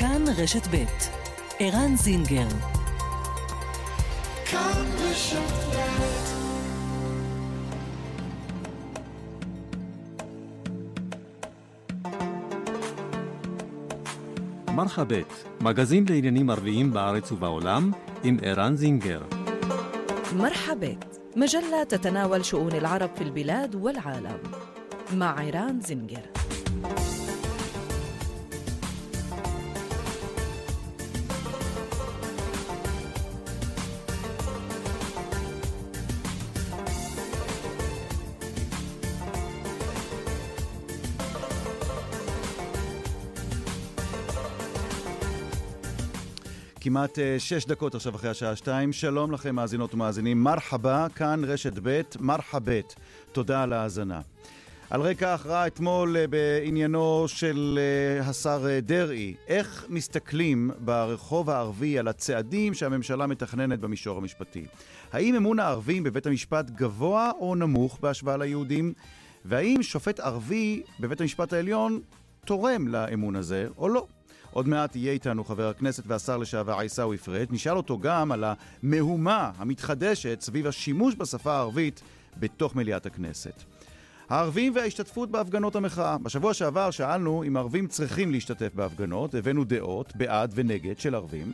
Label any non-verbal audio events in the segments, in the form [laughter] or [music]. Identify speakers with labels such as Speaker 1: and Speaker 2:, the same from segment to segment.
Speaker 1: כאן רשת ב' ערן זינגר
Speaker 2: כאן רשת ב'
Speaker 3: מרחבת, מגזין לעניינים ערביים בארץ ובעולם, עם ערן זינגר.
Speaker 1: مرحبت مجلة تتناول شؤون العرب في البلاد والعالم مع عيران زنجر
Speaker 4: כמעט אה, שש דקות עכשיו אחרי השעה שתיים. שלום לכם, מאזינות ומאזינים. מרחבה, כאן רשת ב', מרחבת. תודה על ההאזנה. על רקע ההכרעה אתמול אה, בעניינו של אה, השר דרעי, איך מסתכלים ברחוב הערבי על הצעדים שהממשלה מתכננת במישור המשפטי? האם אמון הערבים בבית המשפט גבוה או נמוך בהשוואה ליהודים? והאם שופט ערבי בבית המשפט העליון תורם לאמון הזה או לא? עוד מעט יהיה איתנו חבר הכנסת והשר לשעבר עיסאווי פריג'. נשאל אותו גם על המהומה המתחדשת סביב השימוש בשפה הערבית בתוך מליאת הכנסת. הערבים וההשתתפות בהפגנות המחאה. בשבוע שעבר שאלנו אם ערבים צריכים להשתתף בהפגנות, הבאנו דעות בעד ונגד של ערבים.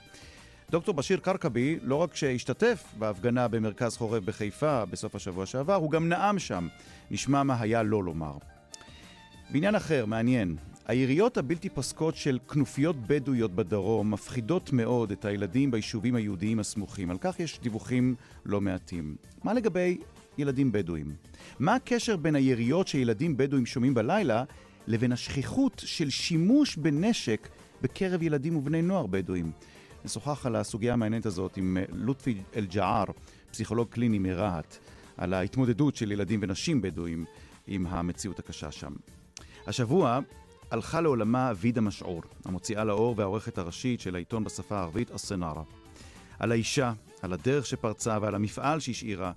Speaker 4: דוקטור בשיר קרקבי לא רק שהשתתף בהפגנה במרכז חורב בחיפה בסוף השבוע שעבר, הוא גם נאם שם. נשמע מה היה לו לומר. בעניין אחר, מעניין, היריות הבלתי פוסקות של כנופיות בדואיות בדרום מפחידות מאוד את הילדים ביישובים היהודיים הסמוכים. על כך יש דיווחים לא מעטים. מה לגבי ילדים בדואים? מה הקשר בין היריות שילדים בדואים שומעים בלילה לבין השכיחות של שימוש בנשק בקרב ילדים ובני נוער בדואים? נשוחח על הסוגיה המעניינת הזאת עם לוטפי אל-ג'עאר, פסיכולוג קליני מרהט, על ההתמודדות של ילדים ונשים בדואים עם המציאות הקשה שם. השבוע הלכה לעולמה וידה משעור, המוציאה לאור והעורכת הראשית של העיתון בשפה הערבית, א-סנארה. על האישה, על הדרך שפרצה ועל המפעל שהשאירה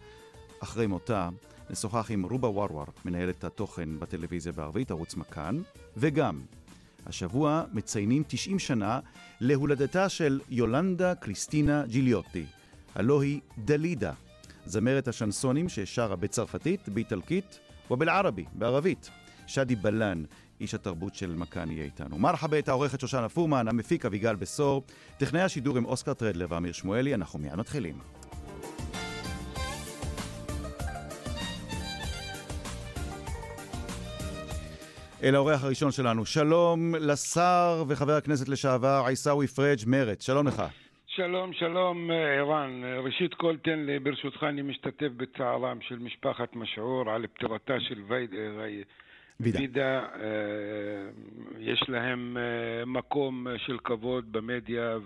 Speaker 4: אחרי מותה, נשוחח עם רובה ורוור, מנהלת התוכן בטלוויזיה בערבית, ערוץ מכאן, וגם, השבוע מציינים 90 שנה להולדתה של יולנדה קריסטינה ג'יליוטי, הלא היא דלידה, זמרת השנסונים ששרה בצרפתית, באיטלקית ובלערבי, בערבית. שדי בלן, איש התרבות של מכאן יהיה איתנו. מרחבה את העורכת שושנה פורמן, המפיק אביגל בשור, טכנאי השידור עם אוסקר טרדלר ואמיר שמואלי, אנחנו מיד מתחילים. אל האורח הראשון שלנו, שלום לשר וחבר הכנסת לשעבר עיסאווי פריג' מרצ, שלום לך.
Speaker 5: שלום, שלום ערן. ראשית כל תן לי, ברשותך, אני משתתף בצערם של משפחת משעור על פטירתה של וייד...
Speaker 4: וידה.
Speaker 5: וידה. יש להם אה, מקום של כבוד במדיה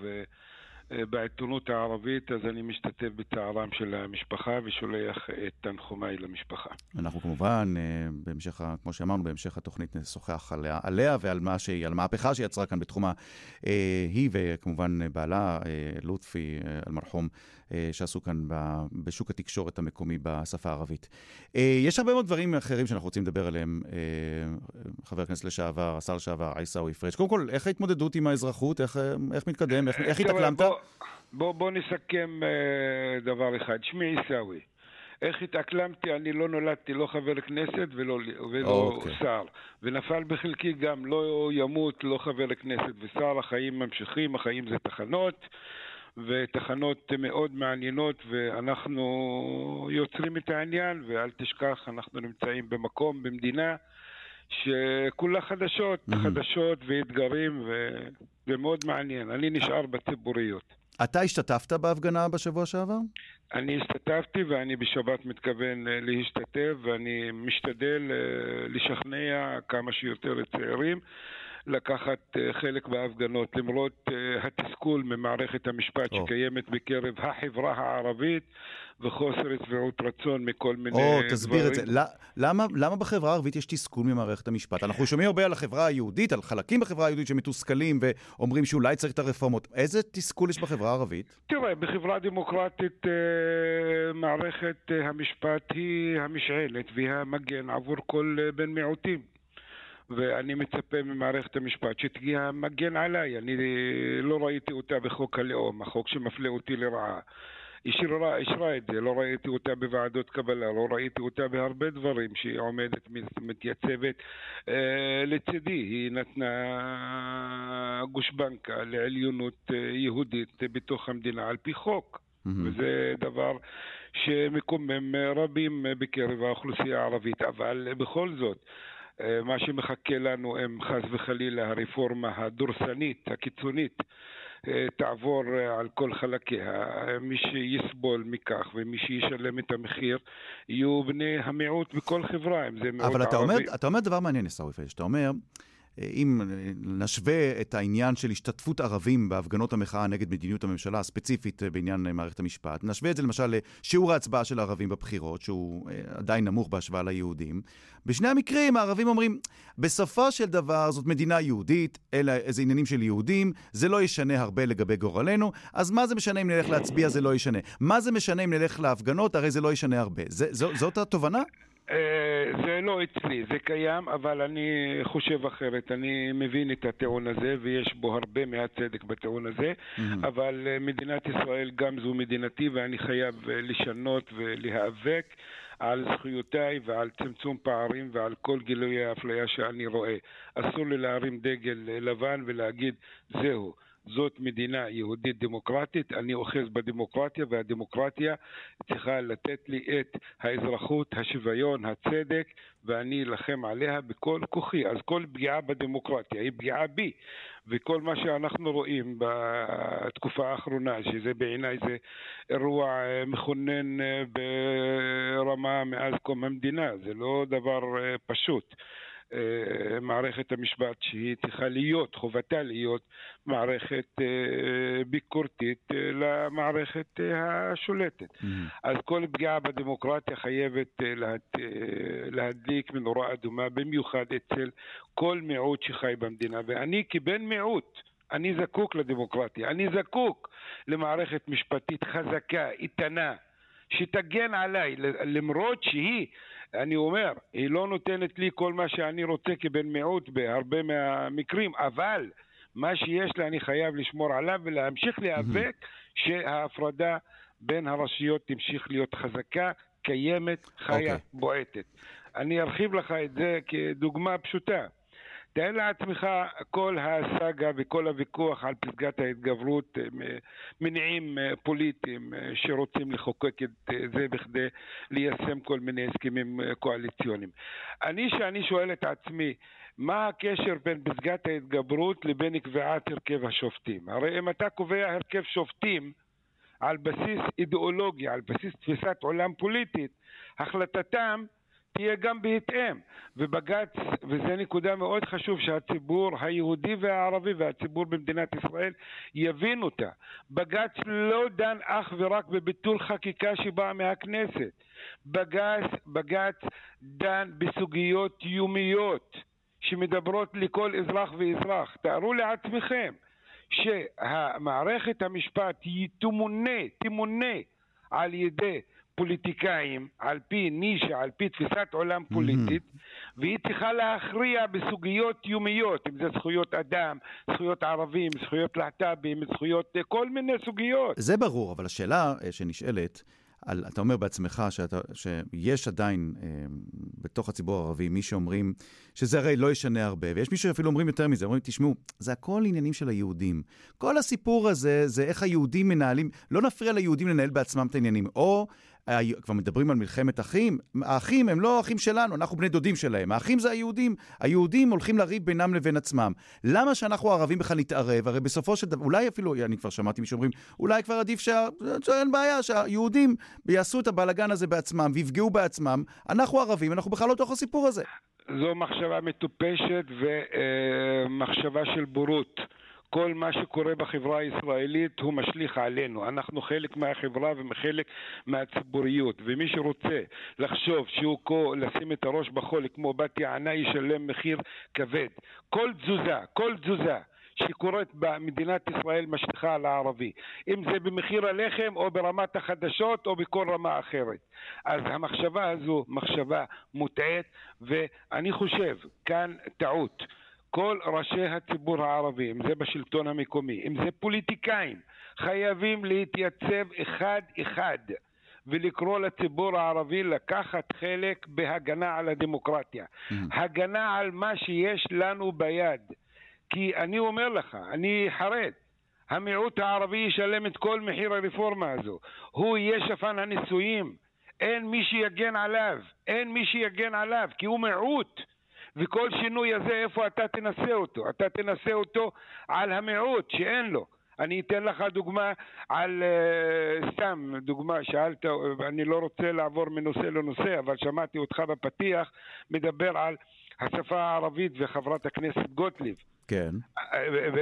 Speaker 5: ובעיתונות הערבית, אז אני משתתף בצערם של המשפחה ושולח את תנחומיי למשפחה.
Speaker 4: אנחנו כמובן, אה, בהמשך, כמו שאמרנו, בהמשך התוכנית נשוחח עליה, עליה ועל מה שהיא, על המהפכה שהיא יצרה כאן בתחום ה... אה, היא וכמובן בעלה, אה, לוטפי אה, אלמרחום, אה, שעשו כאן בשוק התקשורת המקומי בשפה הערבית. אה, יש הרבה מאוד דברים אחרים שאנחנו רוצים לדבר עליהם, אה, חבר הכנסת לשעבר, השר לשעבר, עיסאווי פריג'. קודם כל, איך ההתמודדות עם האזרחות? איך, אה, איך מתקדם? איך, איך התאקלמת?
Speaker 5: בוא, בוא, בוא נסכם אה, דבר אחד. שמי עיסאווי. איך התאקלמתי? אני לא נולדתי לא חבר כנסת ולא, ולא
Speaker 4: אוקיי.
Speaker 5: שר. ונפל בחלקי גם לא ימות לא חבר כנסת ושר, החיים ממשיכים, החיים זה תחנות. ותחנות מאוד מעניינות ואנחנו יוצרים את העניין ואל תשכח אנחנו נמצאים במקום במדינה שכולה חדשות,
Speaker 4: מהמם.
Speaker 5: חדשות ואתגרים ו... ומאוד מעניין. אני נשאר בציבוריות.
Speaker 4: אתה השתתפת בהפגנה בשבוע שעבר?
Speaker 5: אני השתתפתי ואני בשבת מתכוון אה, להשתתף ואני משתדל אה, לשכנע כמה שיותר צעירים לקחת אה, חלק בהפגנות למרות אה, התסכול ממערכת המשפט
Speaker 4: או.
Speaker 5: שקיימת בקרב החברה הערבית וחוסר שביעות רצון מכל מיני
Speaker 4: או,
Speaker 5: דברים.
Speaker 4: תסביר את זה. למה, למה בחברה הערבית יש תסכול ממערכת המשפט? אנחנו שומעים הרבה על החברה היהודית, על חלקים בחברה היהודית שמתוסכלים ואומרים שאולי צריך את הרפורמות. איזה תסכול יש בחברה הערבית?
Speaker 5: תראה, בחברה דמוקרטית אה, מערכת המשפט היא המשענת והיא המגן עבור כל בן מיעוטים. ואני מצפה ממערכת המשפט שתהיה מגן עליי. אני לא ראיתי אותה בחוק הלאום, החוק שמפלה אותי לרעה. אישרה, אישרה את זה, לא ראיתי אותה בוועדות קבלה, לא ראיתי אותה בהרבה דברים שהיא עומדת, מתייצבת אה, לצידי. היא נתנה גושבנקה לעליונות אה, יהודית בתוך המדינה על פי חוק. Mm-hmm. וזה דבר שמקומם רבים בקרב האוכלוסייה הערבית, אבל בכל זאת, אה, מה שמחכה לנו אם חס וחלילה הרפורמה הדורסנית, הקיצונית, אה, תעבור אה, על כל חלקיה. מי שיסבול מכך ומי שישלם את המחיר יהיו בני המיעוט בכל חברה, אם זה מיעוט
Speaker 4: אבל
Speaker 5: ערבי.
Speaker 4: אתה אומר, אתה אומר דבר מעניין, עיסאווי פריג', אתה אומר... אם נשווה את העניין של השתתפות ערבים בהפגנות המחאה נגד מדיניות הממשלה הספציפית בעניין מערכת המשפט, נשווה את זה למשל לשיעור ההצבעה של הערבים בבחירות, שהוא עדיין נמוך בהשוואה ליהודים. בשני המקרים הערבים אומרים, בסופו של דבר זאת מדינה יהודית, אלה איזה עניינים של יהודים, זה לא ישנה הרבה לגבי גורלנו, אז מה זה משנה אם נלך להצביע, זה לא ישנה. מה זה משנה אם נלך להפגנות, הרי זה לא ישנה הרבה. זה, זו, זאת התובנה?
Speaker 5: אה, זה לא אצלי, זה קיים, אבל אני חושב אחרת. אני מבין את הטיעון הזה, ויש בו הרבה מהצדק בטיעון הזה, mm-hmm. אבל אה, מדינת ישראל גם זו מדינתי, ואני חייב אה, לשנות ולהיאבק על זכויותיי ועל צמצום פערים ועל כל גילויי האפליה שאני רואה. אסור לי להרים דגל לבן ולהגיד, זהו. זאת מדינה יהודית דמוקרטית, אני אוחז בדמוקרטיה והדמוקרטיה צריכה לתת לי את האזרחות, השוויון, הצדק ואני אלחם עליה בכל כוחי. אז כל פגיעה בדמוקרטיה היא פגיעה בי וכל מה שאנחנו רואים בתקופה האחרונה, שזה בעיניי זה אירוע מכונן ברמה מאז קום המדינה, זה לא דבר פשוט. אה, מערכת המשפט שהיא צריכה להיות, חובתה להיות מערכת אה, ביקורתית אה, למערכת השולטת. Mm-hmm. אז כל פגיעה בדמוקרטיה חייבת להדליק מנורה אדומה, במיוחד אצל כל מיעוט שחי במדינה. ואני כבן מיעוט, אני זקוק לדמוקרטיה, אני זקוק למערכת משפטית חזקה, איתנה, שתגן עליי, למרות שהיא אני אומר, היא לא נותנת לי כל מה שאני רוצה כבן מיעוט בהרבה מהמקרים, אבל מה שיש לה אני חייב לשמור עליו ולהמשיך להיאבק שההפרדה בין הרשויות תמשיך להיות חזקה, קיימת, חיה, okay. אוקיי. בועטת. אני ארחיב לך את זה כדוגמה פשוטה. תאר לעצמך כל הסאגה וכל הוויכוח על פסגת ההתגברות מניעים אה, פוליטיים אה, שרוצים לחוקק את אה, זה בכדי ליישם כל מיני הסכמים קואליציוניים. אני, שאני שואל את עצמי, מה הקשר בין פסגת ההתגברות לבין קביעת הרכב השופטים? הרי אם אתה קובע הרכב שופטים על בסיס אידיאולוגי, על בסיס תפיסת עולם פוליטית, החלטתם תהיה גם בהתאם. ובג"ץ, וזו נקודה מאוד חשוב שהציבור היהודי והערבי והציבור במדינת ישראל יבין אותה. בג"ץ לא דן אך ורק בביטול חקיקה שבאה מהכנסת. בג"ץ, בג"ץ דן בסוגיות יומיות שמדברות לכל אזרח ואזרח. תארו לעצמכם שהמערכת המשפט תמונה, תמונה על ידי פוליטיקאים על פי נישה, על פי תפיסת עולם פוליטית, mm-hmm. והיא צריכה להכריע בסוגיות יומיות, אם זה זכויות אדם, זכויות ערבים, זכויות להט"בים, זכויות, אה, כל מיני סוגיות.
Speaker 4: זה ברור, אבל השאלה אה, שנשאלת, על, אתה אומר בעצמך שאתה, שיש עדיין אה, בתוך הציבור הערבי מי שאומרים שזה הרי לא ישנה הרבה, ויש מי שאפילו אומרים יותר מזה, אומרים, תשמעו, זה הכל עניינים של היהודים. כל הסיפור הזה זה איך היהודים מנהלים, לא נפריע ליהודים לנהל בעצמם את העניינים. או כבר מדברים על מלחמת אחים, האחים הם לא אחים שלנו, אנחנו בני דודים שלהם. האחים זה היהודים. היהודים הולכים לריב בינם לבין עצמם. למה שאנחנו הערבים בכלל נתערב? הרי בסופו של דבר, אולי אפילו, אני כבר שמעתי מי שאומרים, אולי כבר עדיף שה... אין בעיה, שהיהודים יעשו את הבלגן הזה בעצמם ויפגעו בעצמם. אנחנו ערבים, אנחנו בכלל לא בתוך הסיפור הזה.
Speaker 5: זו מחשבה מטופשת ומחשבה של בורות. כל מה שקורה בחברה הישראלית הוא משליך עלינו. אנחנו חלק מהחברה וחלק מהציבוריות, ומי שרוצה לחשוב שהוא כה לשים את הראש בחול כמו בת יענה ישלם מחיר כבד. כל תזוזה, כל תזוזה שקורית במדינת ישראל משליכה על הערבי. אם זה במחיר הלחם או ברמת החדשות או בכל רמה אחרת. אז המחשבה הזו מחשבה מוטעית, ואני חושב, כאן טעות. כל ראשי הציבור הערבי, אם זה בשלטון המקומי, אם זה פוליטיקאים, חייבים להתייצב אחד-אחד ולקרוא לציבור הערבי לקחת חלק בהגנה על הדמוקרטיה.
Speaker 4: Mm.
Speaker 5: הגנה על מה שיש לנו ביד. כי אני אומר לך, אני חרד. המיעוט הערבי ישלם את כל מחיר הרפורמה הזו. הוא יהיה שפן הנישואים. אין מי שיגן עליו. אין מי שיגן עליו, כי הוא מיעוט. וכל שינוי הזה, איפה אתה תנסה אותו? אתה תנסה אותו על המיעוט שאין לו. אני אתן לך דוגמה על, uh, סתם דוגמה, שאלת, אני לא רוצה לעבור מנושא לנושא, אבל שמעתי אותך בפתיח מדבר על השפה הערבית וחברת הכנסת גוטליב.
Speaker 4: כן.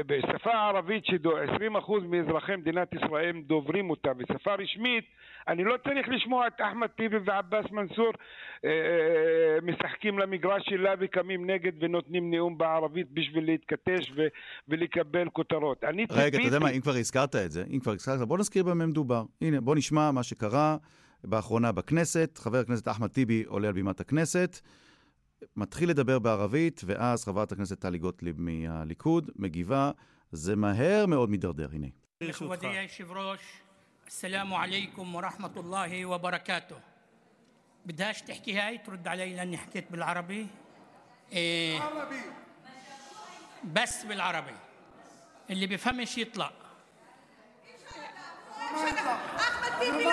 Speaker 5: בשפה הערבית ש-20% מאזרחי מדינת ישראל דוברים אותה בשפה רשמית, אני לא צריך לשמוע את אחמד טיבי ועבאס מנסור אה, אה, משחקים למגרש שלה וקמים נגד ונותנים נאום בערבית בשביל להתכתש ו- ולקבל כותרות. אני
Speaker 4: רגע, אתה יודע מה, אם כבר הזכרת את זה, אם כבר הזכרת, בוא נזכיר במה מדובר. הנה, בוא נשמע מה שקרה באחרונה בכנסת. חבר הכנסת אחמד טיבי עולה על בימת הכנסת, מתחיל לדבר בערבית, ואז חברת הכנסת טלי גוטליב מהליכוד מגיבה, זה מהר מאוד מידרדר, הנה.
Speaker 6: מכובדי היושב-ראש, السلام عليكم ورحمة الله وبركاته. بدهاش تحكي هاي ترد علي لأني حكيت بالعربي. إيه بس بالعربي. اللي بيفهمش يطلع.
Speaker 7: אחמד טיבי,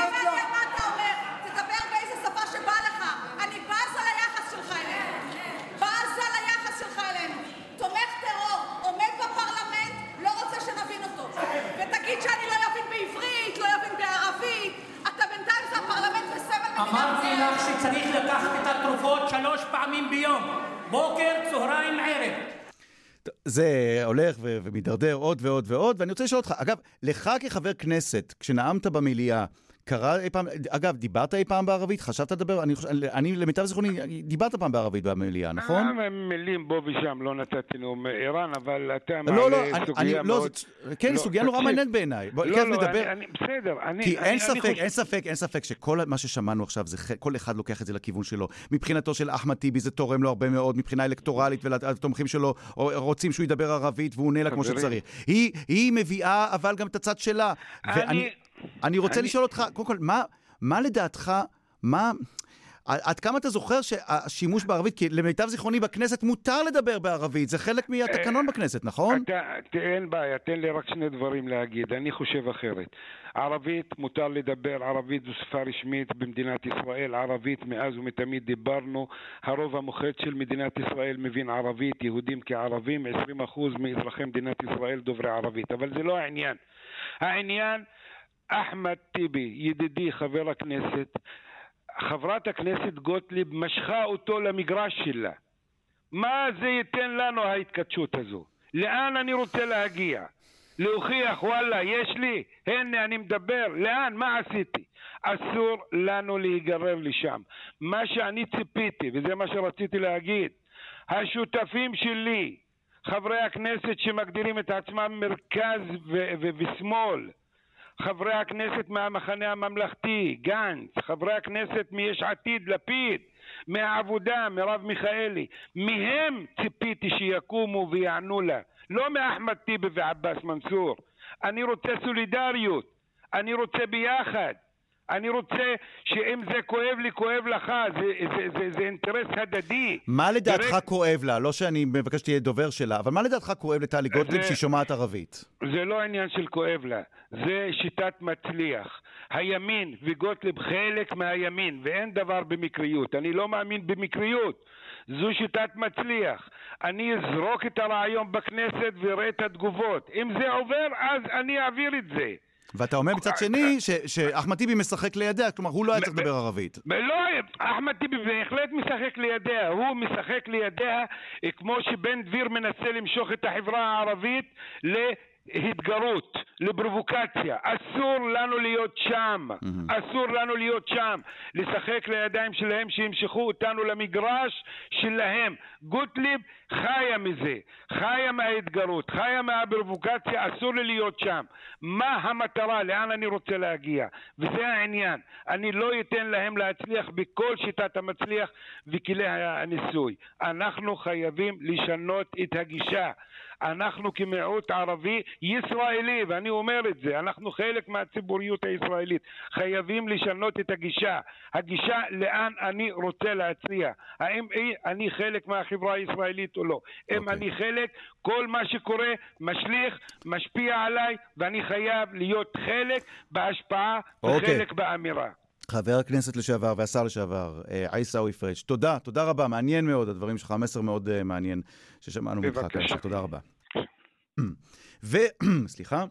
Speaker 7: זה
Speaker 4: הולך ו- ומידרדר עוד ועוד ועוד, ואני רוצה לשאול אותך, אגב, לך כחבר כנסת, כשנאמת במליאה, קרה אי פעם, אגב, דיברת אי פעם בערבית? חשבת לדבר? אני, חושב, אני למיטב זיכרוני, דיברת פעם בערבית במליאה, נכון?
Speaker 5: אה, מילים פה ושם, לא נתתי נאום ערן, אבל אתה מעלה
Speaker 4: לא, לא,
Speaker 5: סוגיה
Speaker 4: אני, לא,
Speaker 5: מאוד...
Speaker 4: כן,
Speaker 5: לא,
Speaker 4: סוגיה נורא. מעניינת בעיניי.
Speaker 5: לא, לא. אני, בסדר, אני...
Speaker 4: כי
Speaker 5: אני,
Speaker 4: אין
Speaker 5: אני
Speaker 4: ספק, אין ספק, אין ספק שכל מה ששמענו עכשיו, זה כל אחד לוקח את זה לכיוון שלו. מבחינתו של אחמד טיבי זה תורם לו הרבה מאוד, מבחינה אלקטורלית, ולתומכים שלו רוצים שהוא ידבר ערבית והוא עונה לה כמו. שצריך. היא, היא מביאה אבל גם את הצד שלה. ואני
Speaker 5: אני-
Speaker 4: אני רוצה
Speaker 5: אני-
Speaker 4: לשאול אותך, קודם כל, מה, מה לדעתך, מה... עד כמה אתה זוכר שהשימוש בערבית, כי למיטב זיכרוני בכנסת מותר לדבר בערבית, זה חלק מהתקנון בכנסת, נכון?
Speaker 5: אתה, אין בעיה, תן לי רק שני דברים להגיד, אני חושב אחרת. ערבית, מותר לדבר, ערבית זו שפה רשמית במדינת ישראל, ערבית מאז ומתמיד דיברנו, הרוב המוחץ של מדינת ישראל מבין ערבית, יהודים כערבים, 20% מאזרחי מדינת ישראל דוברי ערבית, אבל זה לא העניין. העניין, אחמד טיבי, ידידי חבר הכנסת, חברת הכנסת גוטליב משכה אותו למגרש שלה. מה זה ייתן לנו ההתכתשות הזו? לאן אני רוצה להגיע? להוכיח וואלה יש לי, הנה אני מדבר, לאן? מה עשיתי? אסור לנו להיגרר לשם. מה שאני ציפיתי, וזה מה שרציתי להגיד, השותפים שלי, חברי הכנסת שמגדירים את עצמם מרכז ושמאל, חברי הכנסת מהמחנה הממלכתי, גנץ, חברי הכנסת מיש עתיד, לפיד, מהעבודה, מרב מיכאלי, מהם ציפיתי שיקומו ויענו לה, לא מאחמד טיבי ועבאס מנסור. אני רוצה סולידריות, אני רוצה ביחד. אני רוצה שאם זה כואב לי, כואב לך, זה, זה, זה, זה אינטרס הדדי.
Speaker 4: מה לדעתך
Speaker 5: תראה,
Speaker 4: כואב לה? לא שאני מבקש שתהיה דובר שלה, אבל מה לדעתך כואב לטלי גוטליב שהיא שומעת ערבית?
Speaker 5: זה לא עניין של כואב לה, זה שיטת מצליח. הימין וגוטליב חלק מהימין, ואין דבר במקריות. אני לא מאמין במקריות. זו שיטת מצליח. אני אזרוק את הרעיון בכנסת ואראה את התגובות. אם זה עובר, אז אני אעביר את זה.
Speaker 4: ואתה אומר מצד שני ש- שאחמד טיבי משחק לידיה, כלומר הוא לא היה צריך לדבר ערבית.
Speaker 5: לא, אחמד טיבי בהחלט משחק לידיה, הוא משחק לידיה אה, כמו שבן גביר מנסה למשוך את החברה הערבית להתגרות, לפרובוקציה. אסור לנו להיות שם. אסור לנו להיות שם. לשחק לידיים שלהם שימשכו אותנו למגרש שלהם. גוטליב חיה מזה, חיה מההתגרות, חיה מהפרובוקציה, אסור לי להיות שם. מה המטרה? לאן אני רוצה להגיע? וזה העניין. אני לא אתן להם להצליח בכל שיטת המצליח וכלי הניסוי. אנחנו חייבים לשנות את הגישה. אנחנו כמיעוט ערבי ישראלי, ואני אומר את זה, אנחנו חלק מהציבוריות הישראלית, חייבים לשנות את הגישה. הגישה לאן אני רוצה להציע. האם אני חלק מהחברה הישראלית או לא. אם
Speaker 4: אוקיי.
Speaker 5: אני חלק, כל מה שקורה משליך, משפיע עליי, ואני חייב להיות חלק בהשפעה
Speaker 4: אוקיי.
Speaker 5: וחלק באמירה.
Speaker 4: חבר הכנסת לשעבר והשר לשעבר, אה, עיסאווי פריג', תודה, תודה רבה, מעניין מאוד הדברים שלך, מסר מאוד אה, מעניין ששמענו ממך תודה רבה. [clears throat] ו... [clears throat] סליחה.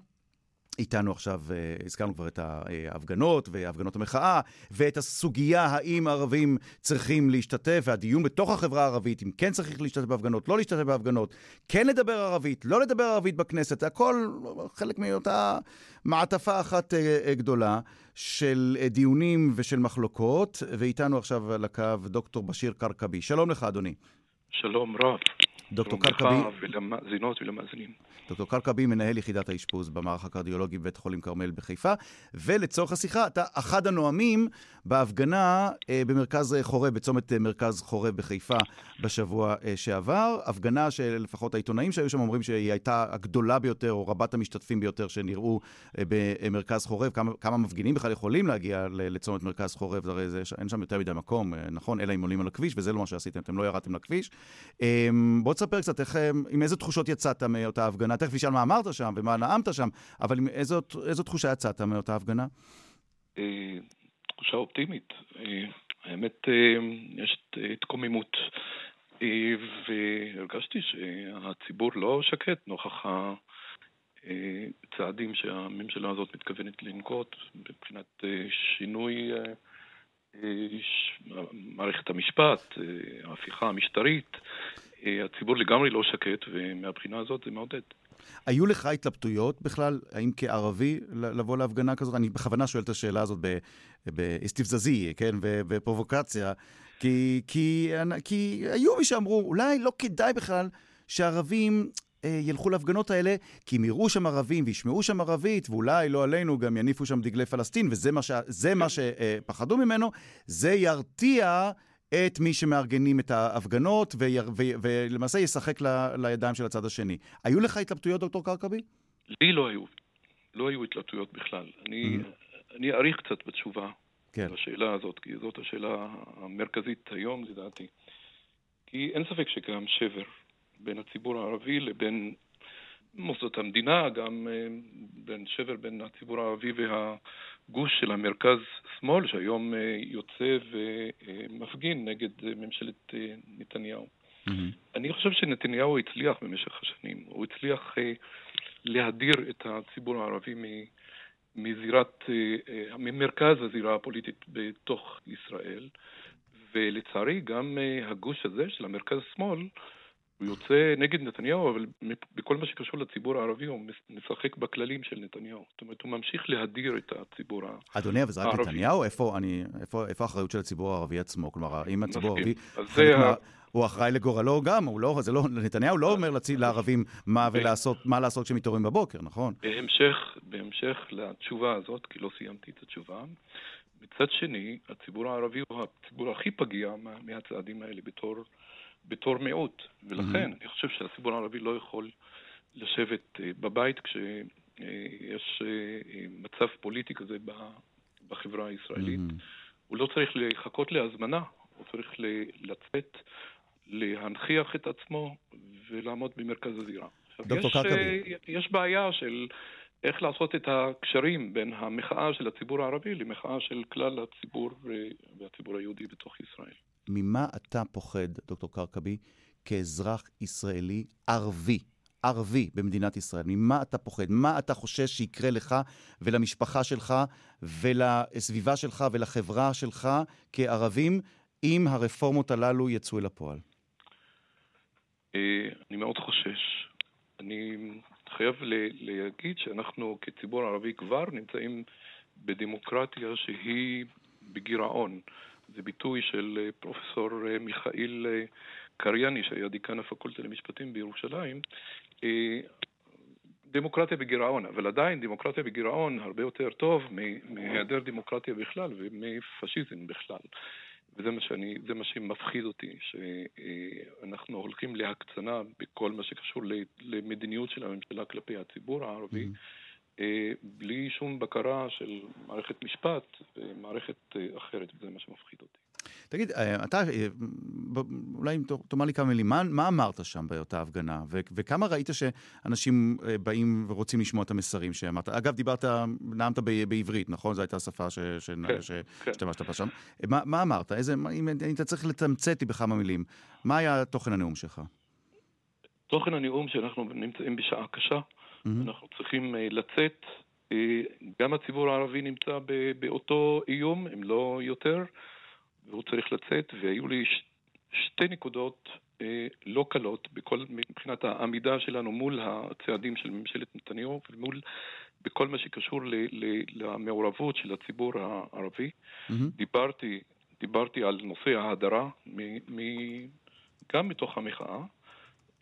Speaker 4: איתנו עכשיו, אה, הזכרנו כבר את ההפגנות והפגנות המחאה, ואת הסוגיה האם ערבים צריכים להשתתף, והדיון בתוך החברה הערבית, אם כן צריך להשתתף בהפגנות, לא להשתתף בהפגנות, כן לדבר ערבית, לא לדבר ערבית בכנסת, הכל חלק מאותה מעטפה אחת אה, אה, גדולה של דיונים ושל מחלוקות, ואיתנו עכשיו על הקו דוקטור בשיר קרקבי. שלום לך, אדוני.
Speaker 8: שלום רב.
Speaker 4: דוקטור קרקבי,
Speaker 8: ולמאזינות ולמאזינים.
Speaker 4: דוקטור קרקבי, מנהל יחידת האשפוז במערך הקרדיולוגי בבית החולים כרמל בחיפה, ולצורך השיחה, אתה אחד הנואמים בהפגנה אה, במרכז אה, חורב, בצומת אה, מרכז חורב בחיפה בשבוע אה, שעבר. הפגנה שלפחות העיתונאים שהיו שם אומרים שהיא הייתה הגדולה ביותר, או רבת המשתתפים ביותר שנראו אה, במרכז חורב. כמה, כמה מפגינים בכלל יכולים להגיע לצומת מרכז חורב? הרי זה, אין שם יותר מדי מקום, אה, נכון? אלא אם עולים על הכביש, וזה לא מה שעשיתם, אתם לא ירדתם לכביש. אה, בוא תספר קצת איך, אה, עם איזה תחושות יצאת מאותה הפגנה. תכף נשאל מה אמרת שם ומה נאמת שם, אבל עם איזו, איזו תחושה יצאת מאותה הפגנה?
Speaker 8: תחושה אופטימית. האמת, יש התקוממות, והרגשתי שהציבור לא שקט נוכח הצעדים שהממשלה הזאת מתכוונת לנקוט מבחינת אה, שינוי אה, אה, מערכת המשפט, ההפיכה המשטרית. הציבור לגמרי לא שקט, ומהבחינה הזאת זה מעודד.
Speaker 4: היו לך התלבטויות בכלל, האם כערבי לבוא להפגנה כזאת? אני בכוונה שואל את השאלה הזאת ב- באסטיפזזי, כן, בפרובוקציה, כי, כי, כי היו מי שאמרו, אולי לא כדאי בכלל שערבים אה, ילכו להפגנות האלה, כי אם יראו שם ערבים וישמעו שם ערבית, ואולי, לא עלינו, גם יניפו שם דגלי פלסטין, וזה מה, ש... מה שפחדו ממנו, זה ירתיע את מי שמארגנים את ההפגנות, ויר... ו... ולמעשה ישחק ל... לידיים של הצד השני. היו לך התלבטויות, דוקטור קרקבי?
Speaker 8: לי לא היו. לא היו התלבטויות בכלל. אני, אני אאריך קצת בתשובה
Speaker 4: כן.
Speaker 8: לשאלה הזאת, כי זאת השאלה המרכזית היום, לדעתי. כי אין ספק שקיים שבר בין הציבור הערבי לבין מוסדות המדינה, גם אה, בין שבר בין הציבור הערבי והגוש של המרכז-שמאל, שהיום אה, יוצא ומפגין נגד אה, ממשלת נתניהו. אני חושב שנתניהו הצליח במשך השנים. הוא הצליח להדיר את הציבור הערבי מ- מזירת, אה, אה, ממרכז הזירה הפוליטית בתוך ישראל, ולצערי גם אה, הגוש הזה של המרכז-שמאל, הוא יוצא נגד נתניהו, אבל בכל מה שקשור לציבור הערבי הוא משחק בכללים של נתניהו. זאת אומרת, הוא ממשיך להדיר את הציבור ה...
Speaker 4: אדוני, אבל זה רק
Speaker 8: הערבי.
Speaker 4: נתניהו? איפה, אני, איפה, איפה האחריות של הציבור הערבי עצמו? כלומר, האם הציבור. הערבי... מה- הוא אחראי לגורלו גם, הוא לא, זה לא, נתניהו לא אומר לצי- לערבים מה
Speaker 8: ו-
Speaker 4: ולעשות, מה לעשות כשהם מתעוררים בבוקר, נכון?
Speaker 8: בהמשך, בהמשך לתשובה הזאת, כי לא סיימתי את התשובה, מצד שני, הציבור הערבי הוא הציבור הכי פגיע מה- מהצעדים האלה בתור, בתור מיעוט. ולכן, אני חושב שהציבור הערבי לא יכול לשבת אה, בבית כשיש מצב פוליטי כזה בחברה הישראלית.
Speaker 4: מהמם.
Speaker 8: הוא לא צריך לחכות להזמנה, הוא צריך לצאת, להנכיח את עצמו ולעמוד במרכז הזירה.
Speaker 4: דוקטור
Speaker 8: יש,
Speaker 4: קרקבי.
Speaker 8: אה, יש בעיה של איך לעשות את הקשרים בין המחאה של הציבור הערבי למחאה של כלל הציבור אה, והציבור היהודי בתוך ישראל.
Speaker 4: ממה אתה פוחד, דוקטור קרקבי, כאזרח ישראלי ערבי, ערבי במדינת ישראל? ממה אתה פוחד? מה אתה חושש שיקרה לך ולמשפחה שלך ולסביבה שלך ולחברה שלך כערבים, אם הרפורמות הללו יצאו אל הפועל?
Speaker 8: אה, אני מאוד חושש. אני חייב להגיד שאנחנו כציבור ערבי כבר נמצאים בדמוקרטיה שהיא בגירעון. זה ביטוי של אה, פרופסור אה, מיכאיל אה, קרייני, שהיה דיקן הפקולטה למשפטים בירושלים. דמוקרטיה בגירעון, אבל עדיין דמוקרטיה בגירעון הרבה יותר טוב מהיעדר דמוקרטיה בכלל ומפשיזם בכלל. וזה מה, שאני, מה שמפחיד אותי, שאנחנו הולכים להקצנה בכל מה שקשור למדיניות של הממשלה כלפי הציבור הערבי, אה, בלי שום בקרה של מערכת משפט ומערכת אה, אחרת, וזה מה שמפחיד אותי.
Speaker 4: תגיד, אה, אתה, אה, אולי אם תאמר לי כמה מילים, מה, מה אמרת שם באותה הפגנה? ו- וכמה ראית שאנשים אה, באים ורוצים לשמוע את המסרים שאמרת? אגב, דיברת, נאמת ב- בעברית, נכון? זו הייתה השפה ש- ש-
Speaker 8: כן,
Speaker 4: ש-
Speaker 8: כן.
Speaker 4: שהשתמשת בה שם. אה, מה, מה אמרת? איזה, אם אתה צריך לתמצת לי בכמה מילים, מה היה תוכן הנאום שלך?
Speaker 8: תוכן הנאום שאנחנו נמצאים בשעה קשה,
Speaker 4: מהמם.
Speaker 8: אנחנו צריכים אה, לצאת, אה, גם הציבור הערבי נמצא באותו איום, אם לא יותר, והוא צריך לצאת, והיו לי ש- שתי נקודות אה, לא קלות בכל, מבחינת העמידה שלנו מול הצעדים של ממשלת נתניהו ומול בכל מה שקשור ל, ל, למעורבות של הציבור הערבי.
Speaker 4: מהמם.
Speaker 8: דיברתי, דיברתי על נושא ההדרה, מ, מ, גם מתוך המחאה,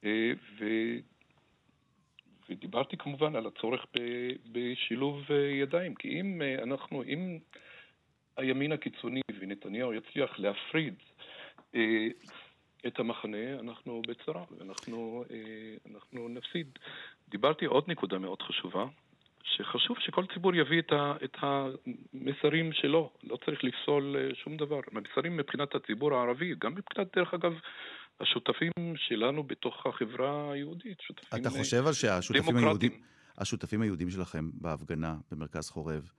Speaker 8: אה, ו, ודיברתי כמובן על הצורך ב, בשילוב אה, ידיים, כי אם אה, אנחנו, אם הימין הקיצוני ונתניהו יצליח להפריד אה, את המחנה, אנחנו בצרה, ואנחנו אה, אנחנו נפסיד. דיברתי עוד נקודה מאוד חשובה, שחשוב שכל ציבור יביא את, ה, את המסרים שלו, לא צריך לפסול שום דבר. המסרים מבחינת הציבור הערבי, גם מבחינת, דרך אגב, השותפים שלנו בתוך החברה היהודית, שותפים
Speaker 4: אתה
Speaker 8: אה,
Speaker 4: חושב על שהשותפים
Speaker 8: דמוקרטיים.
Speaker 4: היהודים, השותפים היהודים שלכם בהפגנה במרכז חורב,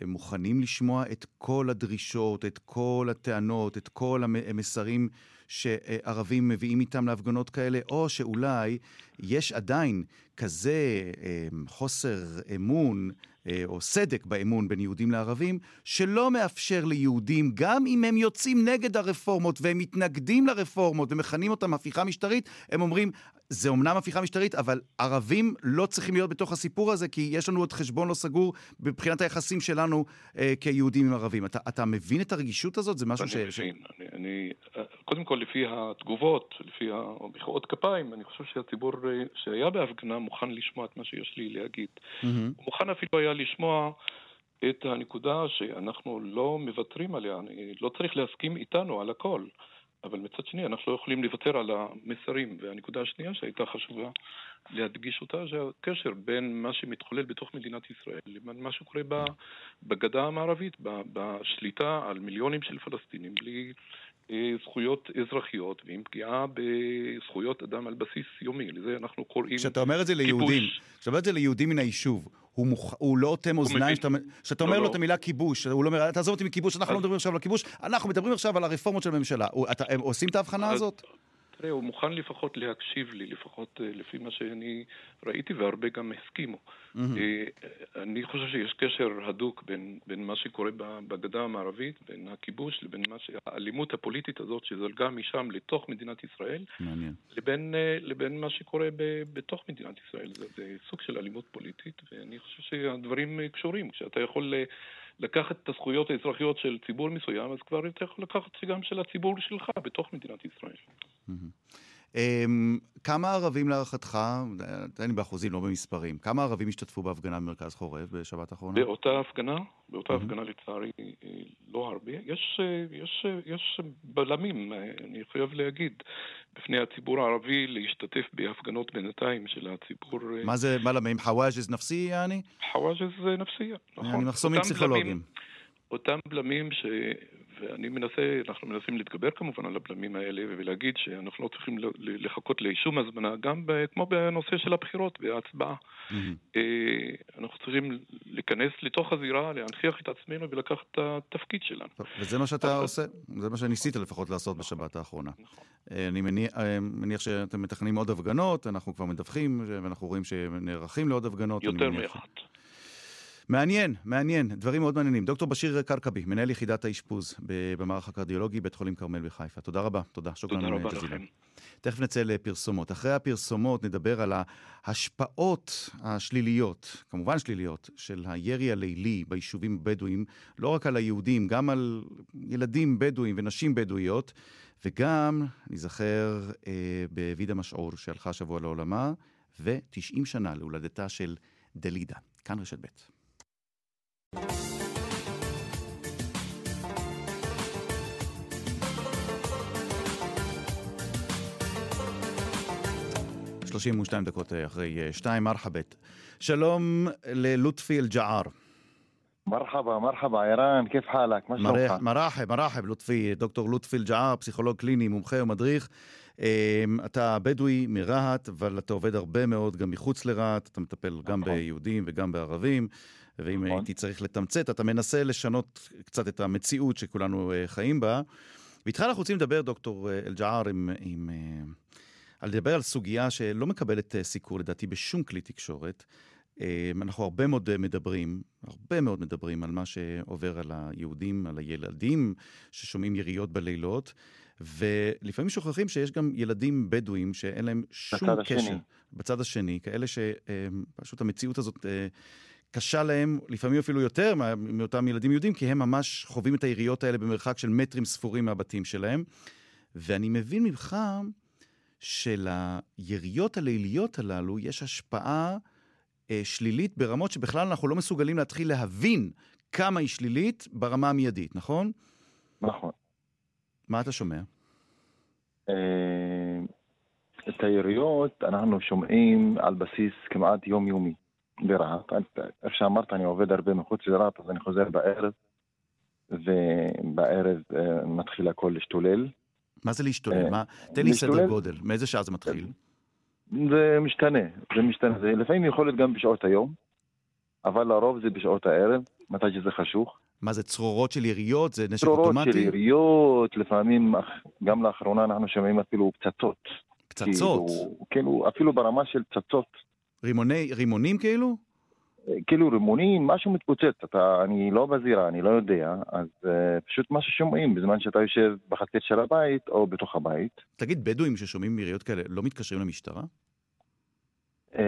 Speaker 4: הם מוכנים לשמוע את כל הדרישות, את כל הטענות, את כל המ- המסרים שערבים מביאים איתם להפגנות כאלה, או שאולי יש עדיין כזה אה, חוסר אמון או סדק באמון בין יהודים לערבים, שלא מאפשר ליהודים, גם אם הם יוצאים נגד הרפורמות והם מתנגדים לרפורמות ומכנים אותם הפיכה משטרית, הם אומרים, זה אומנם הפיכה משטרית, אבל ערבים לא צריכים להיות בתוך הסיפור הזה, כי יש לנו עוד חשבון לא סגור מבחינת היחסים שלנו אה, כיהודים עם ערבים. אתה, אתה מבין את הרגישות הזאת? זה משהו ש...
Speaker 8: אני
Speaker 4: ש...
Speaker 8: מבין. אני, אני, קודם כל, לפי התגובות, לפי המחיאות כפיים, אני חושב שהציבור אה, שהיה בהפגנה מוכן לשמוע את מה שיש לי להגיד.
Speaker 4: מהמם.
Speaker 8: הוא מוכן אפילו היה לשמוע את הנקודה שאנחנו לא מוותרים עליה. אני לא צריך להסכים איתנו על הכל. אבל מצד שני, אנחנו לא יכולים לוותר על המסרים. והנקודה השנייה שהייתה חשובה להדגיש אותה, זה הקשר בין מה שמתחולל בתוך מדינת ישראל לבין מה שקורה ב- בגדה המערבית, ב- בשליטה על מיליונים של פלסטינים בלי אה, זכויות אזרחיות ועם פגיעה בזכויות אדם על בסיס יומי. לזה אנחנו קוראים
Speaker 4: כשאתה אומר את זה ליהודים,
Speaker 8: כיבוש.
Speaker 4: כשאתה אומר את זה ליהודים מן היישוב, הוא, מוכ... הוא לא אוטם אוזניים,
Speaker 8: מבין.
Speaker 4: שאתה, שאתה
Speaker 8: לא,
Speaker 4: אומר לו
Speaker 8: לא.
Speaker 4: את המילה כיבוש, הוא לא אומר, תעזוב אותי מכיבוש, אנחנו
Speaker 8: אז-
Speaker 4: לא מדברים עכשיו על הכיבוש, אנחנו מדברים עכשיו על הרפורמות של הממשלה. הוא, אתה, הם עושים את ההבחנה
Speaker 8: אז-
Speaker 4: הזאת?
Speaker 8: תראה, הוא מוכן לפחות להקשיב לי, לפחות אה, לפי מה שאני ראיתי, והרבה גם הסכימו. אה, אני חושב שיש קשר הדוק בין, בין מה שקורה בגדה המערבית, בין הכיבוש לבין מה ש... האלימות הפוליטית הזאת שזלגה משם לתוך מדינת ישראל,
Speaker 4: מעניין.
Speaker 8: לבין, אה, לבין מה שקורה ב, בתוך מדינת ישראל. זה, זה סוג של אלימות פוליטית, ואני חושב שהדברים קשורים. כשאתה יכול לקחת את הזכויות האזרחיות של ציבור מסוים, אז כבר אתה יכול לקחת גם של הציבור שלך בתוך מדינת ישראל.
Speaker 4: אמ, כמה ערבים להערכתך, תן לי באחוזים, לא במספרים, כמה ערבים השתתפו בהפגנה במרכז חורב בשבת האחרונה?
Speaker 8: באותה הפגנה, באותה הפגנה לצערי לא הרבה. יש, יש, יש בלמים, אני חייב להגיד, בפני הציבור הערבי להשתתף בהפגנות בינתיים של הציבור. אה,
Speaker 4: מה זה, למה, חוואג'ז נפסי, יעני?
Speaker 8: חוואג'ז נפסיה, נכון.
Speaker 4: יעני מחסומים פסיכולוגיים.
Speaker 8: בלמים- אותם בלמים ש... ואני מנסה, אנחנו מנסים להתגבר כמובן על הבלמים האלה ולהגיד שאנחנו לא צריכים לחכות לשום הזמנה, גם ב... כמו בנושא של הבחירות וההצבעה.
Speaker 4: מהמם.
Speaker 8: אה, אנחנו צריכים להיכנס לתוך הזירה, להנכיח את עצמנו ולקחת את התפקיד שלנו.
Speaker 4: טוב, וזה מה שאתה עושה, זה מה שניסית לפחות לעשות בשבת האחרונה.
Speaker 8: נכון.
Speaker 4: אה, אני מניח, אה, מניח שאתם מתכננים עוד הפגנות, אנחנו כבר מדווחים, ואנחנו רואים שנערכים לעוד הפגנות.
Speaker 8: יותר. מאחת.
Speaker 4: מעניין, מעניין, דברים מאוד מעניינים. דוקטור בשיר קרקבי, מנהל יחידת האשפוז במערך הקרדיולוגי, בית חולים כרמל בחיפה. תודה רבה, תודה,
Speaker 8: תודה רבה. לכם.
Speaker 4: תכף נצא לפרסומות. אחרי הפרסומות נדבר על ההשפעות השליליות, כמובן שליליות, של הירי הלילי ביישובים הבדואיים, לא רק על היהודים, גם על ילדים בדואים ונשים בדואיות, וגם, ניזכר אה, בוידה משעור, שהלכה השבוע לעולמה, ו-90 שנה להולדתה של דלידה. כאן רשת ב'. 32 דקות אה, אחרי אה, 2, מרחבת. שלום ללוטפי אל-ג'עאר.
Speaker 9: מרחבה, מרחבה, ערן, כיף חלק?
Speaker 4: מה
Speaker 9: שלומך?
Speaker 4: מרחב, מרחב, לוטפי, דוקטור לוטפי אל-ג'עאר, פסיכולוג קליני, מומחה ומדריך. אה, אתה בדואי מרהט, אבל אתה עובד הרבה מאוד גם מחוץ לרהט, אתה מטפל גם
Speaker 9: נכון.
Speaker 4: ביהודים וגם בערבים, ואם
Speaker 9: נכון.
Speaker 4: הייתי צריך לתמצת, אתה מנסה לשנות קצת את המציאות שכולנו אה, חיים בה. ואיתך אנחנו רוצים לדבר, דוקטור אה, אל-ג'עאר, עם... עם אה, על לדבר על סוגיה שלא מקבלת סיקור לדעתי בשום כלי תקשורת. אנחנו הרבה מאוד מדברים, הרבה מאוד מדברים על מה שעובר על היהודים, על הילדים ששומעים יריות בלילות, ולפעמים שוכחים שיש גם ילדים בדואים שאין להם שום
Speaker 9: בצד
Speaker 4: קשר.
Speaker 9: השני.
Speaker 4: בצד השני, כאלה שפשוט המציאות הזאת קשה להם, לפעמים אפילו יותר מאותם ילדים יהודים, כי הם ממש חווים את היריות האלה במרחק של מטרים ספורים מהבתים שלהם. ואני מבין ממך שליריות הליליות הללו יש השפעה אה, שלילית ברמות שבכלל אנחנו לא מסוגלים להתחיל להבין כמה היא שלילית ברמה המיידית, נכון?
Speaker 9: נכון
Speaker 4: מה אתה שומע?
Speaker 9: אה, את היריות אנחנו שומעים על בסיס כמעט יומיומי ברהט. איך שאמרת, אני עובד הרבה מחוץ לרהט, אז אני חוזר בערב, ובערב אה, מתחיל הכל להשתולל.
Speaker 4: מה זה להשתולל?
Speaker 9: אה,
Speaker 4: מה... תן לי סדר
Speaker 9: להשתולל-
Speaker 4: גודל, מאיזה שעה זה מתחיל?
Speaker 9: זה משתנה, זה משתנה. זה לפעמים יכול להיות גם בשעות היום, אבל לרוב זה בשעות הערב, מתי שזה חשוך.
Speaker 4: מה זה צרורות של יריות? זה נשק
Speaker 9: צרורות של
Speaker 4: אוטומטי?
Speaker 9: יריות, לפעמים, גם לאחרונה אנחנו שומעים אפילו פצצות.
Speaker 4: פצצות?
Speaker 9: כאילו, כאילו, אפילו ברמה של פצצות.
Speaker 4: רימוני, רימונים כאילו?
Speaker 9: כאילו רימונים, משהו מתפוצץ, אתה, אני לא בזירה, אני לא יודע, אז uh, פשוט מה ששומעים בזמן שאתה יושב בחצר של הבית או בתוך הבית.
Speaker 4: תגיד, בדואים ששומעים יריות כאלה לא מתקשרים למשטרה?
Speaker 9: Uh,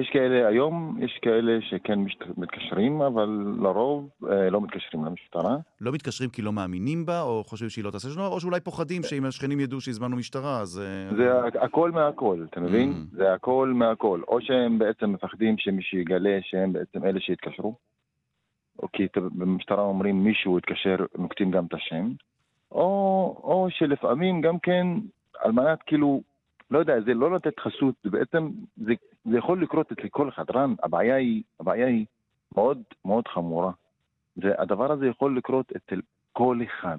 Speaker 9: יש כאלה, היום יש כאלה שכן מתקשרים, אבל לרוב uh, לא מתקשרים למשטרה.
Speaker 4: לא מתקשרים כי לא מאמינים בה, או חושבים שהיא לא תעשה שום דבר, או שאולי פוחדים שאם השכנים ידעו שהזמנו משטרה, אז... אה,
Speaker 9: זה הכל מהכל, אתה מבין?
Speaker 4: Mm.
Speaker 9: זה הכל מהכל. או שהם בעצם מפחדים שמישהו יגלה שהם בעצם אלה שהתקשרו, או כי במשטרה אומרים מישהו התקשר, נוקטים גם את השם, או, או שלפעמים גם כן, על מנת כאילו, לא יודע, זה לא לתת חסות, זה בעצם, זה, זה יכול לקרות אצל כל אחד. רן, הבעיה היא, הבעיה היא מאוד מאוד חמורה. והדבר הזה יכול לקרות אצל כל אחד,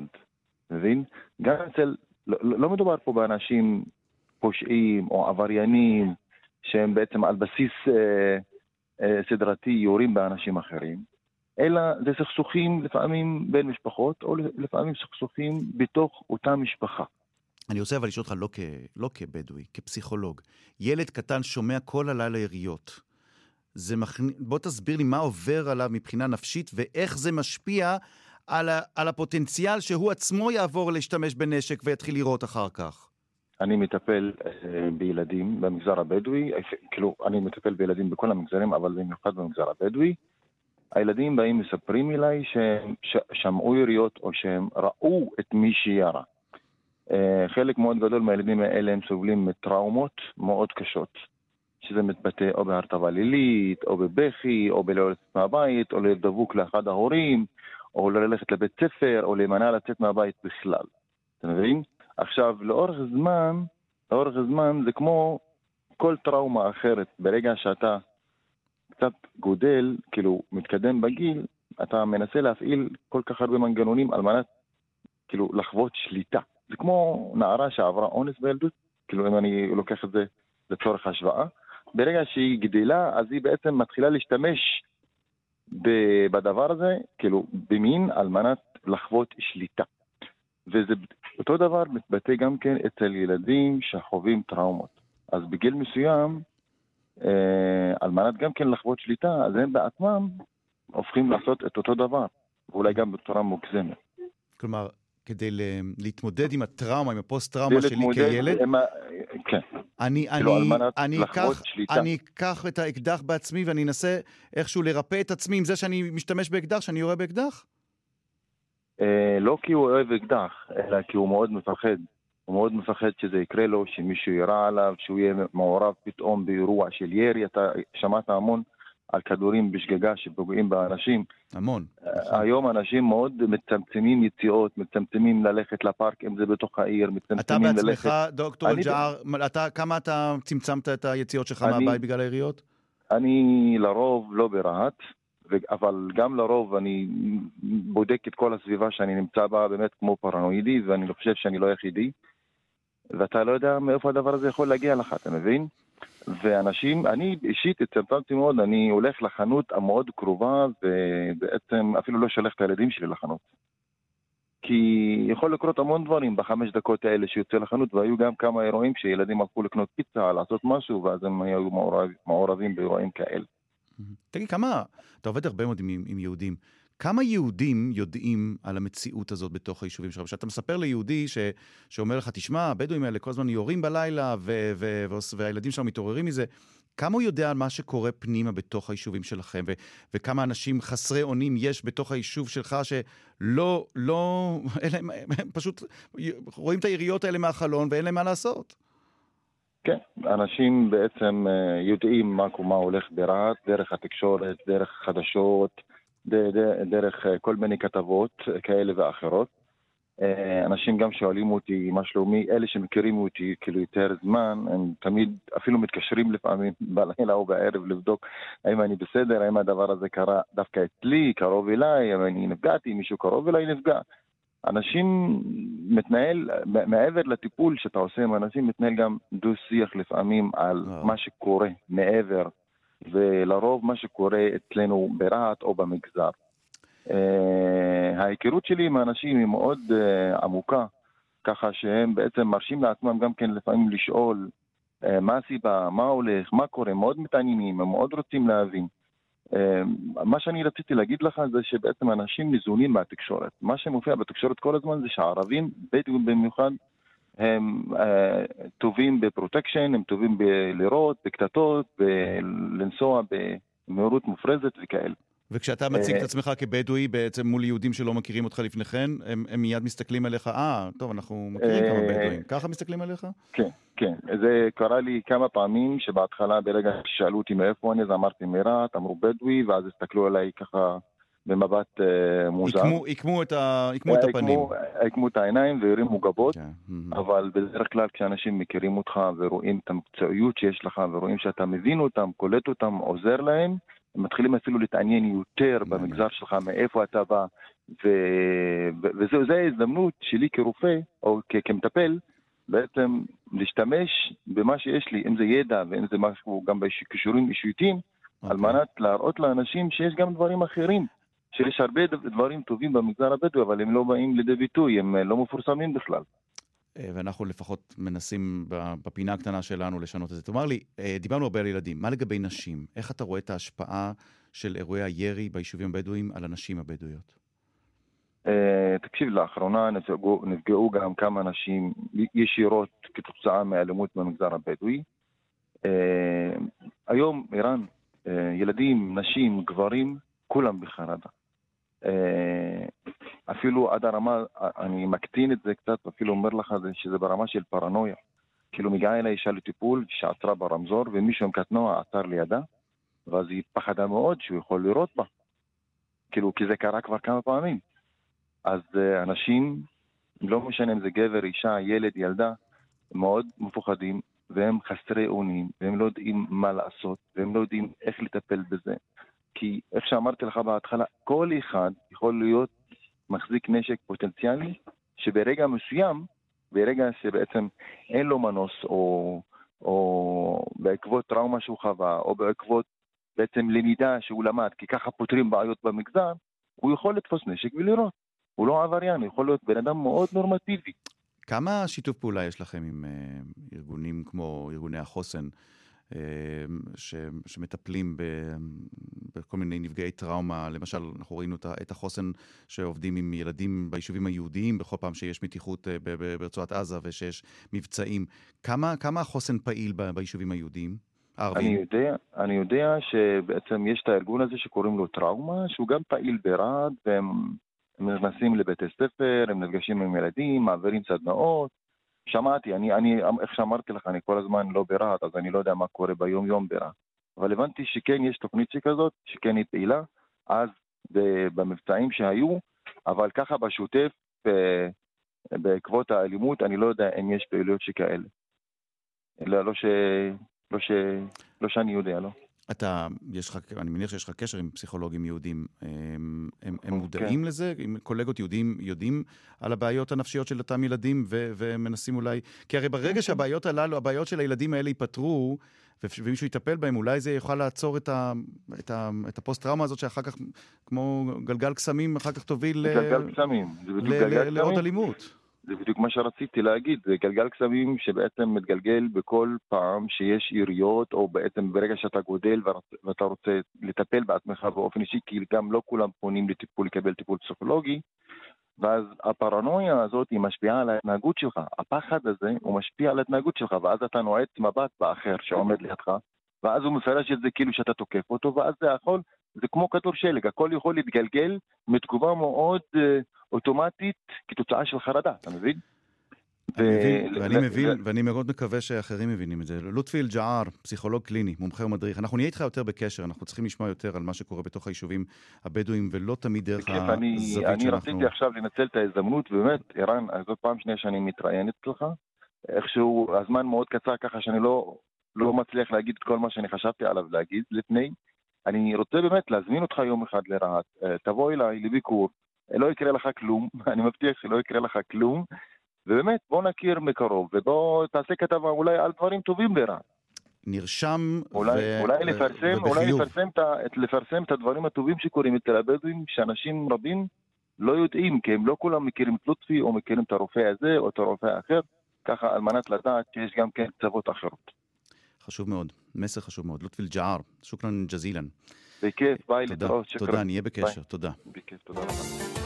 Speaker 9: מבין? גם אצל, לא, לא לא מדובר פה באנשים פושעים או עבריינים שהם בעצם על בסיס אה, אה, סדרתי יורים באנשים אחרים, אלא זה סכסוכים לפעמים בין משפחות, או לפעמים סכסוכים בתוך אותה משפחה.
Speaker 4: אני רוצה אבל לשאול אותך לא, כ... לא כבדואי, כפסיכולוג. ילד קטן שומע כל הלילה יריות. זה מכנ... בוא תסביר לי מה עובר עליו מבחינה נפשית ואיך זה משפיע על, ה... על הפוטנציאל שהוא עצמו יעבור להשתמש בנשק ויתחיל לירות אחר כך.
Speaker 9: אני מטפל אה, בילדים במגזר הבדואי, אה, כאילו, אני מטפל בילדים בכל המגזרים, אבל במיוחד במגזר הבדואי. הילדים באים מספרים אליי שהם שמעו יריות או שהם ראו את מי שירה. אה, חלק מאוד גדול מהילדים האלה הם סובלים מטראומות מאוד קשות, שזה מתבטא או בהרטבה לילית, או בבכי, או בלא לצאת מהבית, או להיות דבוק לאחד ההורים, או לא ללכת לבית ספר, או להימנע לצאת מהבית בכלל. אתה מבין? עכשיו, לאורך זמן, לאורך זמן זה כמו כל טראומה אחרת. ברגע שאתה קצת גודל, כאילו, מתקדם בגיל, אתה מנסה להפעיל כל כך הרבה מנגנונים על מנת, כאילו, לחוות שליטה. זה כמו נערה שעברה אונס בילדות, כאילו, אם אני לוקח את זה לצורך השוואה. ברגע שהיא גדלה, אז היא בעצם מתחילה להשתמש בדבר הזה, כאילו, במין, על מנת לחוות שליטה. וזה אותו דבר מתבטא גם כן אצל ילדים שחווים טראומות. אז בגיל מסוים, אה, על מנת גם כן לחוות שליטה, אז הם בעצמם הופכים לעשות את אותו דבר, ואולי גם בצורה מוגזמת.
Speaker 4: כלומר, כדי להתמודד עם הטראומה, עם הפוסט-טראומה שלי כילד,
Speaker 9: עם כן.
Speaker 4: אני,
Speaker 9: כאילו,
Speaker 4: אני, אקח. אני אקח את האקדח בעצמי ואני אנסה איכשהו לרפא את עצמי עם זה שאני משתמש באקדח, שאני יורה באקדח?
Speaker 9: אה, לא כי הוא אוהב אקדח, אלא כי הוא מאוד מפחד. הוא מאוד מפחד שזה יקרה לו, שמישהו יירה עליו, שהוא יהיה מעורב פתאום באירוע של ירי. אתה שמעת המון על כדורים בשגגה שפוגעים באנשים.
Speaker 4: המון.
Speaker 9: אה, היום אנשים מאוד מצמצמים יציאות, מצמצמים ללכת לפארק, אם זה בתוך העיר,
Speaker 4: אתה
Speaker 9: מצמצמים ללכת...
Speaker 4: בעצמך, דוקטור
Speaker 9: אני-
Speaker 4: אלג'ער, אתה, כמה אתה צמצמת את היציאות שלך
Speaker 9: אני-
Speaker 4: מהבית בגלל היריות?
Speaker 9: אני לרוב לא ברהט, אבל גם לרוב אני בודק את כל הסביבה שאני נמצא בה באמת כמו פרנואידי, ואני חושב שאני לא היחידי. ואתה לא יודע מאיפה הדבר הזה יכול להגיע לך, אתה מבין? ואנשים, אני אישית הצטמצמתי מאוד, אני הולך לחנות המאוד קרובה, ובעצם אפילו לא שולח את הילדים שלי לחנות. כי יכול לקרות המון דברים בחמש דקות האלה שיוצא לחנות, והיו גם כמה אירועים שילדים הלכו לקנות פיצה, לעשות משהו, ואז הם היו מעורב, מעורבים באירועים כאלה.
Speaker 4: תגיד, כמה, אתה עובד הרבה מאוד עם, עם יהודים, כמה יהודים יודעים על המציאות הזאת בתוך היישובים שלך? כשאתה מספר ליהודי ש, שאומר לך, תשמע, הבדואים האלה כל הזמן יורים בלילה ו, ו, ו, והילדים שלנו מתעוררים מזה, כמה הוא יודע על מה שקורה פנימה בתוך היישובים שלכם, ו, וכמה אנשים חסרי אונים יש בתוך היישוב שלך שלא, לא, [laughs] אין להם, הם פשוט רואים את היריות האלה מהחלון ואין להם מה לעשות.
Speaker 9: כן, אנשים בעצם אה, יודעים מה, מה הולך ברהט, דרך התקשורת, דרך חדשות, דרך אה, כל מיני כתבות אה, כאלה ואחרות. אה, אנשים גם שואלים אותי מה שלומי, אלה שמכירים אותי כאילו יותר זמן, הם תמיד אפילו מתקשרים לפעמים [laughs] בלילה או בערב לבדוק האם אני בסדר, האם הדבר הזה קרה דווקא אצלי, קרוב אליי, האם אני נפגעתי, מישהו קרוב אליי נפגע. אנשים מתנהל, מעבר לטיפול שאתה עושה עם אנשים, מתנהל גם דו-שיח לפעמים על. מה שקורה מעבר, ולרוב מה שקורה אצלנו ברהט או במגזר. אה, ההיכרות שלי עם האנשים היא מאוד אה, עמוקה, ככה שהם בעצם מרשים לעצמם גם כן לפעמים לשאול אה, מה הסיבה, מה הולך, מה קורה, מאוד מתעניינים, הם מאוד רוצים להבין. מה שאני רציתי להגיד לך זה שבעצם אנשים ניזונים מהתקשורת. מה שמופיע בתקשורת כל הזמן זה שהערבים, בדואים במיוחד, הם אה, טובים בפרוטקשן, הם טובים בלירות, בקטטות, בלנסוע במהירות מופרזת וכאלה.
Speaker 4: וכשאתה מציג את
Speaker 9: אה,
Speaker 4: עצמך כבדואי בעצם מול יהודים שלא מכירים אותך לפני כן, הם, הם מיד מסתכלים עליך, אה, טוב, אנחנו מכירים כמה
Speaker 9: אה,
Speaker 4: בדואים. ככה מסתכלים עליך?
Speaker 9: כן, כן. זה קרה לי כמה פעמים שבהתחלה, ברגע ששאלו אותי מאיפה אני, אז אמרתי מרהט, אמרו בדואי, ואז הסתכלו עליי ככה במבט אה, מוזר.
Speaker 4: עיקמו- עיקמו את ה- עיקמו את
Speaker 9: אה,
Speaker 4: הפנים.
Speaker 9: עיקמו- עיקמו את העיניים והרימו גבות.
Speaker 4: כן, mhm.
Speaker 9: אבל בדרך כלל כשאנשים מכירים אותך ורואים את המקצועיות שיש לך ורואים שאתה מבין אותם, קולט אותם, עוזר להם, הם מתחילים אפילו להתעניין יותר במגזר שלך, מאיפה אתה בא, ו... וזו זו ההזדמנות שלי כרופא או כ- כמטפל בעצם להשתמש במה שיש לי, אם זה ידע ואם זה משהו גם בכישורים אישיותיים, על
Speaker 4: אוקיי.
Speaker 9: מנת להראות לאנשים שיש גם דברים אחרים. שיש הרבה דברים טובים במגזר הבדואי, אבל הם לא באים לידי ביטוי, הם אה, לא מפורסמים בכלל.
Speaker 4: אה, ואנחנו לפחות מנסים בפינה הקטנה שלנו לשנות את זה. תאמר לי, אה, דיברנו הרבה על ילדים, מה לגבי נשים? איך אתה רואה את ההשפעה של אירועי הירי ביישובים הבדואיים על הנשים הבדואיות?
Speaker 9: תקשיב, לאחרונה נפגעו, נפגעו גם כמה נשים ישירות כתוצאה מאלימות במגזר הבדואי. היום, ערן, אה, ילדים, נשים, גברים, כולם בחרדה. אה, אפילו עד הרמה, אני מקטין את זה קצת, אפילו אומר לך זה- שזה ברמה של פרנויה. כאילו מגיעה אליי אישה לטיפול שעצרה ברמזור, ומישהו עם קטנוע עצר לידה, ואז היא פחדה מאוד שהוא יכול לירות בה. כאילו, כי זה קרה כבר כמה פעמים. אז אה, אנשים, לא משנה אם זה גבר, אישה, ילד, ילדה, מאוד מפוחדים, והם חסרי אונים, והם לא יודעים מה לעשות, והם לא יודעים איך לטפל בזה. כי איך שאמרתי לך בהתחלה, כל אחד יכול להיות מחזיק נשק פוטנציאלי, שברגע מסוים, ברגע שבעצם אין לו מנוס, או, או בעקבות טראומה שהוא חווה, או בעקבות בעצם למידה שהוא למד, כי ככה פותרים בעיות במגזר, הוא יכול לתפוס נשק ולירות. הוא לא עבריין, הוא יכול להיות בן אדם מאוד נורמטיבי.
Speaker 4: כמה שיתוף פעולה יש לכם עם אה, ארגונים כמו ארגוני החוסן, ש, שמטפלים ב, בכל מיני נפגעי טראומה, למשל, אנחנו ראינו את החוסן שעובדים עם ילדים ביישובים היהודיים, בכל פעם שיש מתיחות אה, ברצועת עזה ושיש מבצעים. כמה כמה החוסן פעיל ב- ביישובים היהודיים?
Speaker 9: אני? יודע, אני יודע שבעצם יש את הארגון הזה שקוראים לו טראומה, שהוא גם פעיל ברהט, והם הם נכנסים לבתי ספר, הם נפגשים עם ילדים, מעבירים סדנאות. שמעתי, אני, אני, איך שאמרתי לך, אני כל הזמן לא ברהט, אז אני לא יודע מה קורה ביום-יום ברהט. אבל הבנתי שכן יש תוכנית שכזאת, שכן היא פעילה, אז במבצעים שהיו, אבל ככה בשוטף, בעקבות האלימות, אני לא יודע אם יש פעילויות שכאלה. לא, לא, ש... לא, ש... לא שאני יודע, לא.
Speaker 4: אתה, יש לך, אני מניח שיש לך קשר עם פסיכולוגים יהודים. הם, הם, הם
Speaker 9: כן.
Speaker 4: מודעים לזה? אם קולגות יהודים יודעים על הבעיות הנפשיות של אותם ילדים ו- ומנסים אולי... כי הרי
Speaker 9: כן,
Speaker 4: ברגע שהבעיות הללו, הבעיות של הילדים האלה ייפתרו, ומישהו יטפל בהם, אולי זה יוכל לעצור את, ה- את, ה- את הפוסט-טראומה הזאת שאחר כך, כמו גלגל קסמים, אחר כך תוביל
Speaker 9: גלגל קסמים.
Speaker 4: לעוד. אלימות.
Speaker 9: זה בדיוק מה שרציתי להגיד, זה גלגל קסמים שבעצם מתגלגל בכל פעם שיש יריות, או בעצם ברגע שאתה גודל ואתה רוצה לטפל בעצמך באופן אישי, כי גם לא כולם פונים לטיפול, לקבל טיפול פסיכולוגי, ואז הפרנויה הזאת היא משפיעה על ההתנהגות שלך. הפחד הזה הוא משפיע על ההתנהגות שלך, ואז אתה נועץ מבט באחר שעומד לידך, ואז הוא מפרש את זה כאילו שאתה תוקף אותו, ואז זה יכול, זה כמו כדור שלג, הכל יכול להתגלגל מתגובה מאוד אה, אוטומטית כתוצאה של חרדה, אתה מבין?
Speaker 4: אני
Speaker 9: ו-
Speaker 4: ואני מבין, ואני מאוד מקווה שאחרים מבינים את זה. לוטפי אל-ג'עאר, פסיכולוג קליני, מומחה ומדריך, אנחנו נהיה איתך יותר בקשר, אנחנו צריכים לשמוע יותר על מה שקורה בתוך היישובים הבדואים, ולא תמיד דרך
Speaker 9: אני,
Speaker 4: הזווית
Speaker 9: אני
Speaker 4: שאנחנו...
Speaker 9: רציתי עכשיו לנצל את ההזדמנות, באמת, ערן, זאת פעם שנייה שאני מתראיין אצלך. איכשהו הזמן מאוד קצר ככה שאני לא, לא מצליח להגיד את כל מה שאני חשבתי עליו להגיד לפני. אני רוצה באמת להזמין אותך יום אחד לרהט, אה, תבוא אליי לביקור, לא יקרה לך כלום, [laughs] אני מבטיח שלא יקרה לך כלום, ובאמת, בוא נכיר מקרוב, ובוא תעשה כתבה אולי על דברים טובים ברהט.
Speaker 4: נרשם
Speaker 9: אולי,
Speaker 4: ו...
Speaker 9: אולי, לפרסם, אולי. לפרסם, את, לפרסם את הדברים הטובים שקורים אצל הבדואים, שאנשים רבים לא יודעים, כי הם לא כולם מכירים את לוטפי, או מכירים את הרופא הזה, או את הרופא האחר, ככה על מנת לדעת שיש גם כן קצוות אחרות.
Speaker 4: חשוב מאוד, מסר חשוב מאוד. לוטפי אל-ג'עאר, שוכרן ג'זילן.
Speaker 9: בכיף, ביי,
Speaker 4: תודה,
Speaker 9: להתראות, שקרן.
Speaker 4: תודה, נהיה בקשר, תודה.
Speaker 9: בכיף, תודה רבה.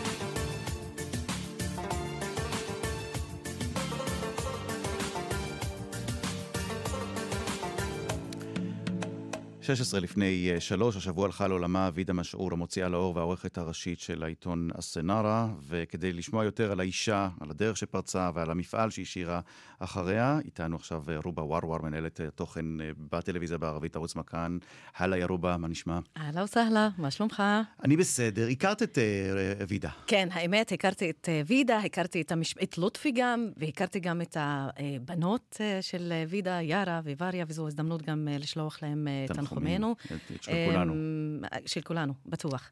Speaker 4: 16 לפני אה, שלוש, השבוע הלכה לעולמה וידה משעור, המוציאה לאור והעורכת הראשית של העיתון א-סנארה, וכדי לשמוע יותר על האישה, על הדרך שפרצה ועל המפעל שהשאירה אחריה, איתנו עכשיו אה, רובה ורוואר, מנהלת אה, תוכן בטלוויזיה בערבית, ערוץ מכאן. הלאה יא רובה, מה נשמע?
Speaker 10: אהלה וסהלה, מה שלומך?
Speaker 4: אני בסדר. הכרת את אה, וידה.
Speaker 10: כן, האמת, הכרתי את וידה, הכרתי את, המש... את לוטפי גם, והכרתי גם את הבנות של וידה, יארה ווריה, וזו הזדמנות גם לשלוח להם אה, תנחומינו.
Speaker 4: את- של כולנו.
Speaker 10: אמ, של כולנו, בטוח.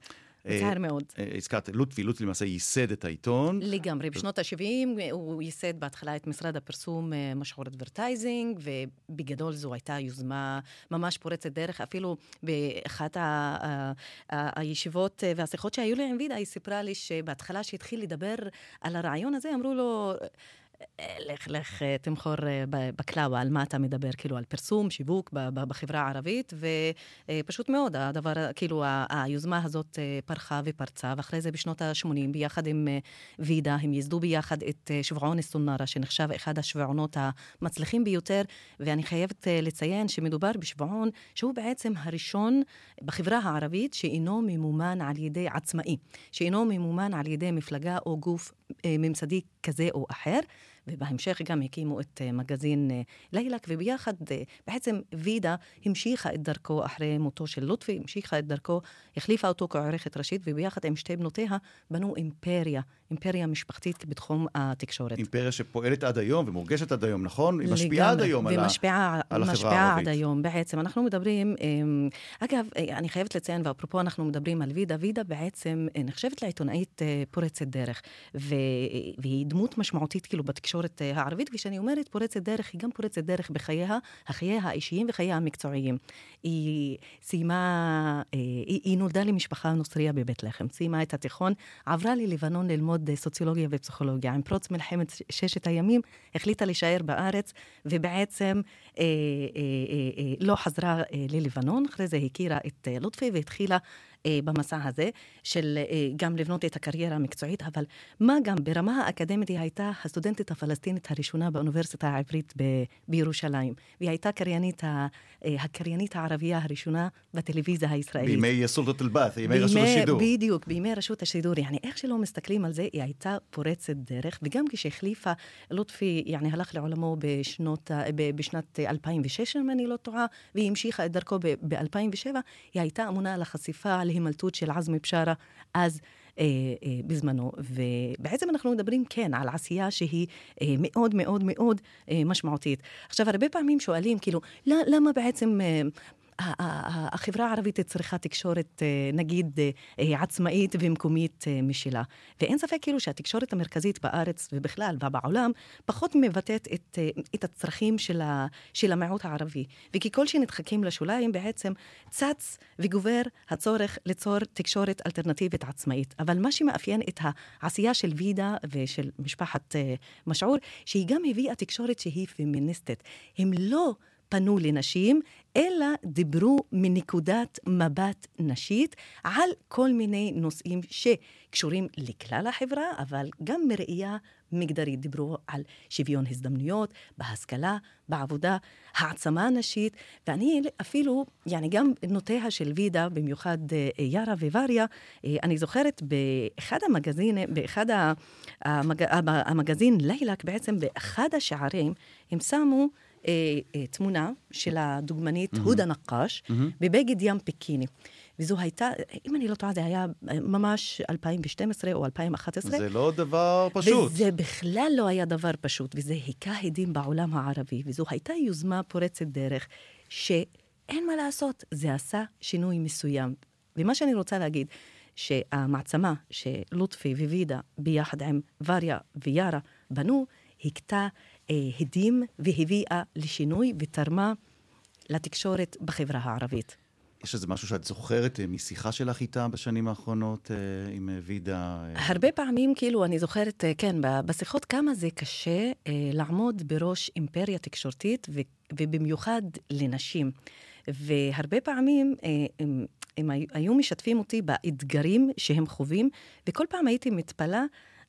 Speaker 4: אה,
Speaker 10: מצער מאוד.
Speaker 4: אה, הזכרת, לוטפי, לוטפי למעשה ייסד את העיתון.
Speaker 10: לגמרי. בשנות ה-70 הוא ייסד בהתחלה את משרד הפרסום אה, משהור advertising, ובגדול זו הייתה יוזמה ממש פורצת דרך. אפילו באחת הישיבות אה, והשיחות שהיו לי עם וידה, היא סיפרה לי שבהתחלה שהתחיל לדבר על הרעיון הזה, אמרו לו... "אה, לך, לך, אה, תמכור אה, בקלאווה, על מה אתה מדבר? כאילו, על פרסום, שיווק בחברה הערבית, ופשוט מאוד, הדבר, כאילו, היוזמה הזאת אה, פרחה ופרצה, ואחרי זה בשנות ה-80, ביחד עם אה, וידה, הם ייסדו ביחד את אה, שבעון א-סונארה, שנחשב אחד השבעונות המצליחים ביותר, ואני חייבת אה, לציין שמדובר בשבעון שהוא בעצם הראשון בחברה הערבית שאינו ממומן על ידי עצמאי, שאינו ממומן על ידי מפלגה או גוף אה, ממסדי כזה או אחר. ובהמשך גם הקימו את אה, מגזין אה, לילק, וביחד אה, בעצם וידה המשיכה את דרכו אחרי מותו של לוטפי, המשיכה את דרכו, החליפה אותו כעורכת ראשית, וביחד עם שתי בנותיה בנו אימפריה, אימפריה משפחתית בתחום התקשורת.
Speaker 4: אימפריה שפועלת עד היום ומורגשת עד היום, נכון? היא משפיעה עד היום על
Speaker 10: ומשפיעה,
Speaker 4: על החברה
Speaker 10: משפיעה
Speaker 4: הערבית.
Speaker 10: עד היום, בעצם. אנחנו מדברים, אמ, אגב, אני חייבת לציין, ואפרופו אנחנו מדברים על וידה, וידה בעצם נחשבת לעיתונאית פורצת דרך, והיא דמות משמעותית כאילו בתקשורת. התקשורת אה, הערבית, וכשאני אומרת פורצת דרך, היא גם פורצת דרך בחייה, החייה האישיים וחייה המקצועיים. היא סיימה, אה, היא, היא נולדה למשפחה נוצריה בבית לחם, סיימה את התיכון, עברה ללבנון ללמוד אה, סוציולוגיה ופסיכולוגיה. עם פרוץ מלחמת ששת הימים, החליטה להישאר בארץ, ובעצם אה, אה, אה, אה, לא חזרה אה, ללבנון, אחרי זה הכירה את לוטפי והתחילה במסע הזה, של אה, גם לבנות את הקריירה המקצועית, אבל מה גם ברמה האקדמית היא הייתה הסטודנטית הפלסטינית הראשונה באוניברסיטה העברית ב- בירושלים. והיא הייתה קריינית, ה- אה, הקריינית הערבייה הראשונה בטלוויזיה הישראלית.
Speaker 4: בימי סולטות אל-באת', ימי רשות
Speaker 10: בימי-
Speaker 4: השידור.
Speaker 10: בדיוק, בימי רשות השידור. יעני, איך שלא מסתכלים על זה, היא הייתה פורצת דרך, וגם כשהחליפה, לוטפי, יעני, הלך לעולמו בשנות, בשנת 2006, אם אני לא טועה, והיא המשיכה את דרכו ב-2007, היא הייתה אמונה על החשיפה, על הימלטות של עזמי בשארה, אז... אה, אה, בזמנו, ובעצם אנחנו מדברים, כן, על עשייה שהיא אה, מאוד מאוד מאוד אה, משמעותית. עכשיו, הרבה פעמים שואלים, כאילו, "ל- למה בעצם... אה, החברה הערבית צריכה תקשורת, אה, נגיד, אה, אה, עצמאית ומקומית משלה. ואין ספק כאילו שהתקשורת המרכזית בארץ ובכלל ובעולם פחות מבטאת את, את הצרכים של, ה, של המיעוט הערבי. וככל שנדחקים לשוליים בעצם צץ וגובר הצורך ליצור תקשורת אלטרנטיבית עצמאית. אבל מה שמאפיין את העשייה של וידה ושל משפחת משעור, שהיא גם הביאה תקשורת שהיא פמיניסטית. הם לא... פנו לנשים, אלא דיברו מנקודת מבט נשית על כל מיני נושאים שקשורים לכלל החברה, אבל גם מראייה מגדרית. דיברו על שוויון הזדמנויות, בהשכלה, בעבודה, העצמה נשית, ואני אפילו, יעני גם נוטיה של וידה, במיוחד אה, יארה ווריה, אה, אני זוכרת באחד המגזין, באחד המג, המגזין לילק, בעצם באחד השערים, הם שמו תמונה של הדוגמנית
Speaker 4: מהמם.
Speaker 10: הודה נקש
Speaker 4: מהמם.
Speaker 10: בבגד ים פיקיני. וזו הייתה, אם אני לא טועה, זה היה אה, ממש 2012 או 2011.
Speaker 4: זה לא דבר פשוט.
Speaker 10: וזה בכלל לא היה דבר פשוט, וזה היכה הדים בעולם הערבי, וזו הייתה יוזמה פורצת דרך, שאין מה לעשות, זה עשה שינוי מסוים. ומה שאני רוצה להגיד, שהמעצמה שלוטפי ווידה, ביחד עם וריה ויארה, בנו, הכתה אה, הדים והביאה לשינוי ותרמה לתקשורת בחברה הערבית.
Speaker 4: יש איזה משהו שאת זוכרת אה, משיחה שלך איתה בשנים האחרונות, אה, עם אה, וידה? אה,
Speaker 10: הרבה פעמים, כאילו, אני זוכרת, אה, כן, בשיחות כמה זה קשה אה, לעמוד בראש אימפריה תקשורתית, ובמיוחד לנשים. והרבה פעמים אה, הם, הם היו- משתפים אותי באתגרים שהם חווים, וכל פעם הייתי מתפלאה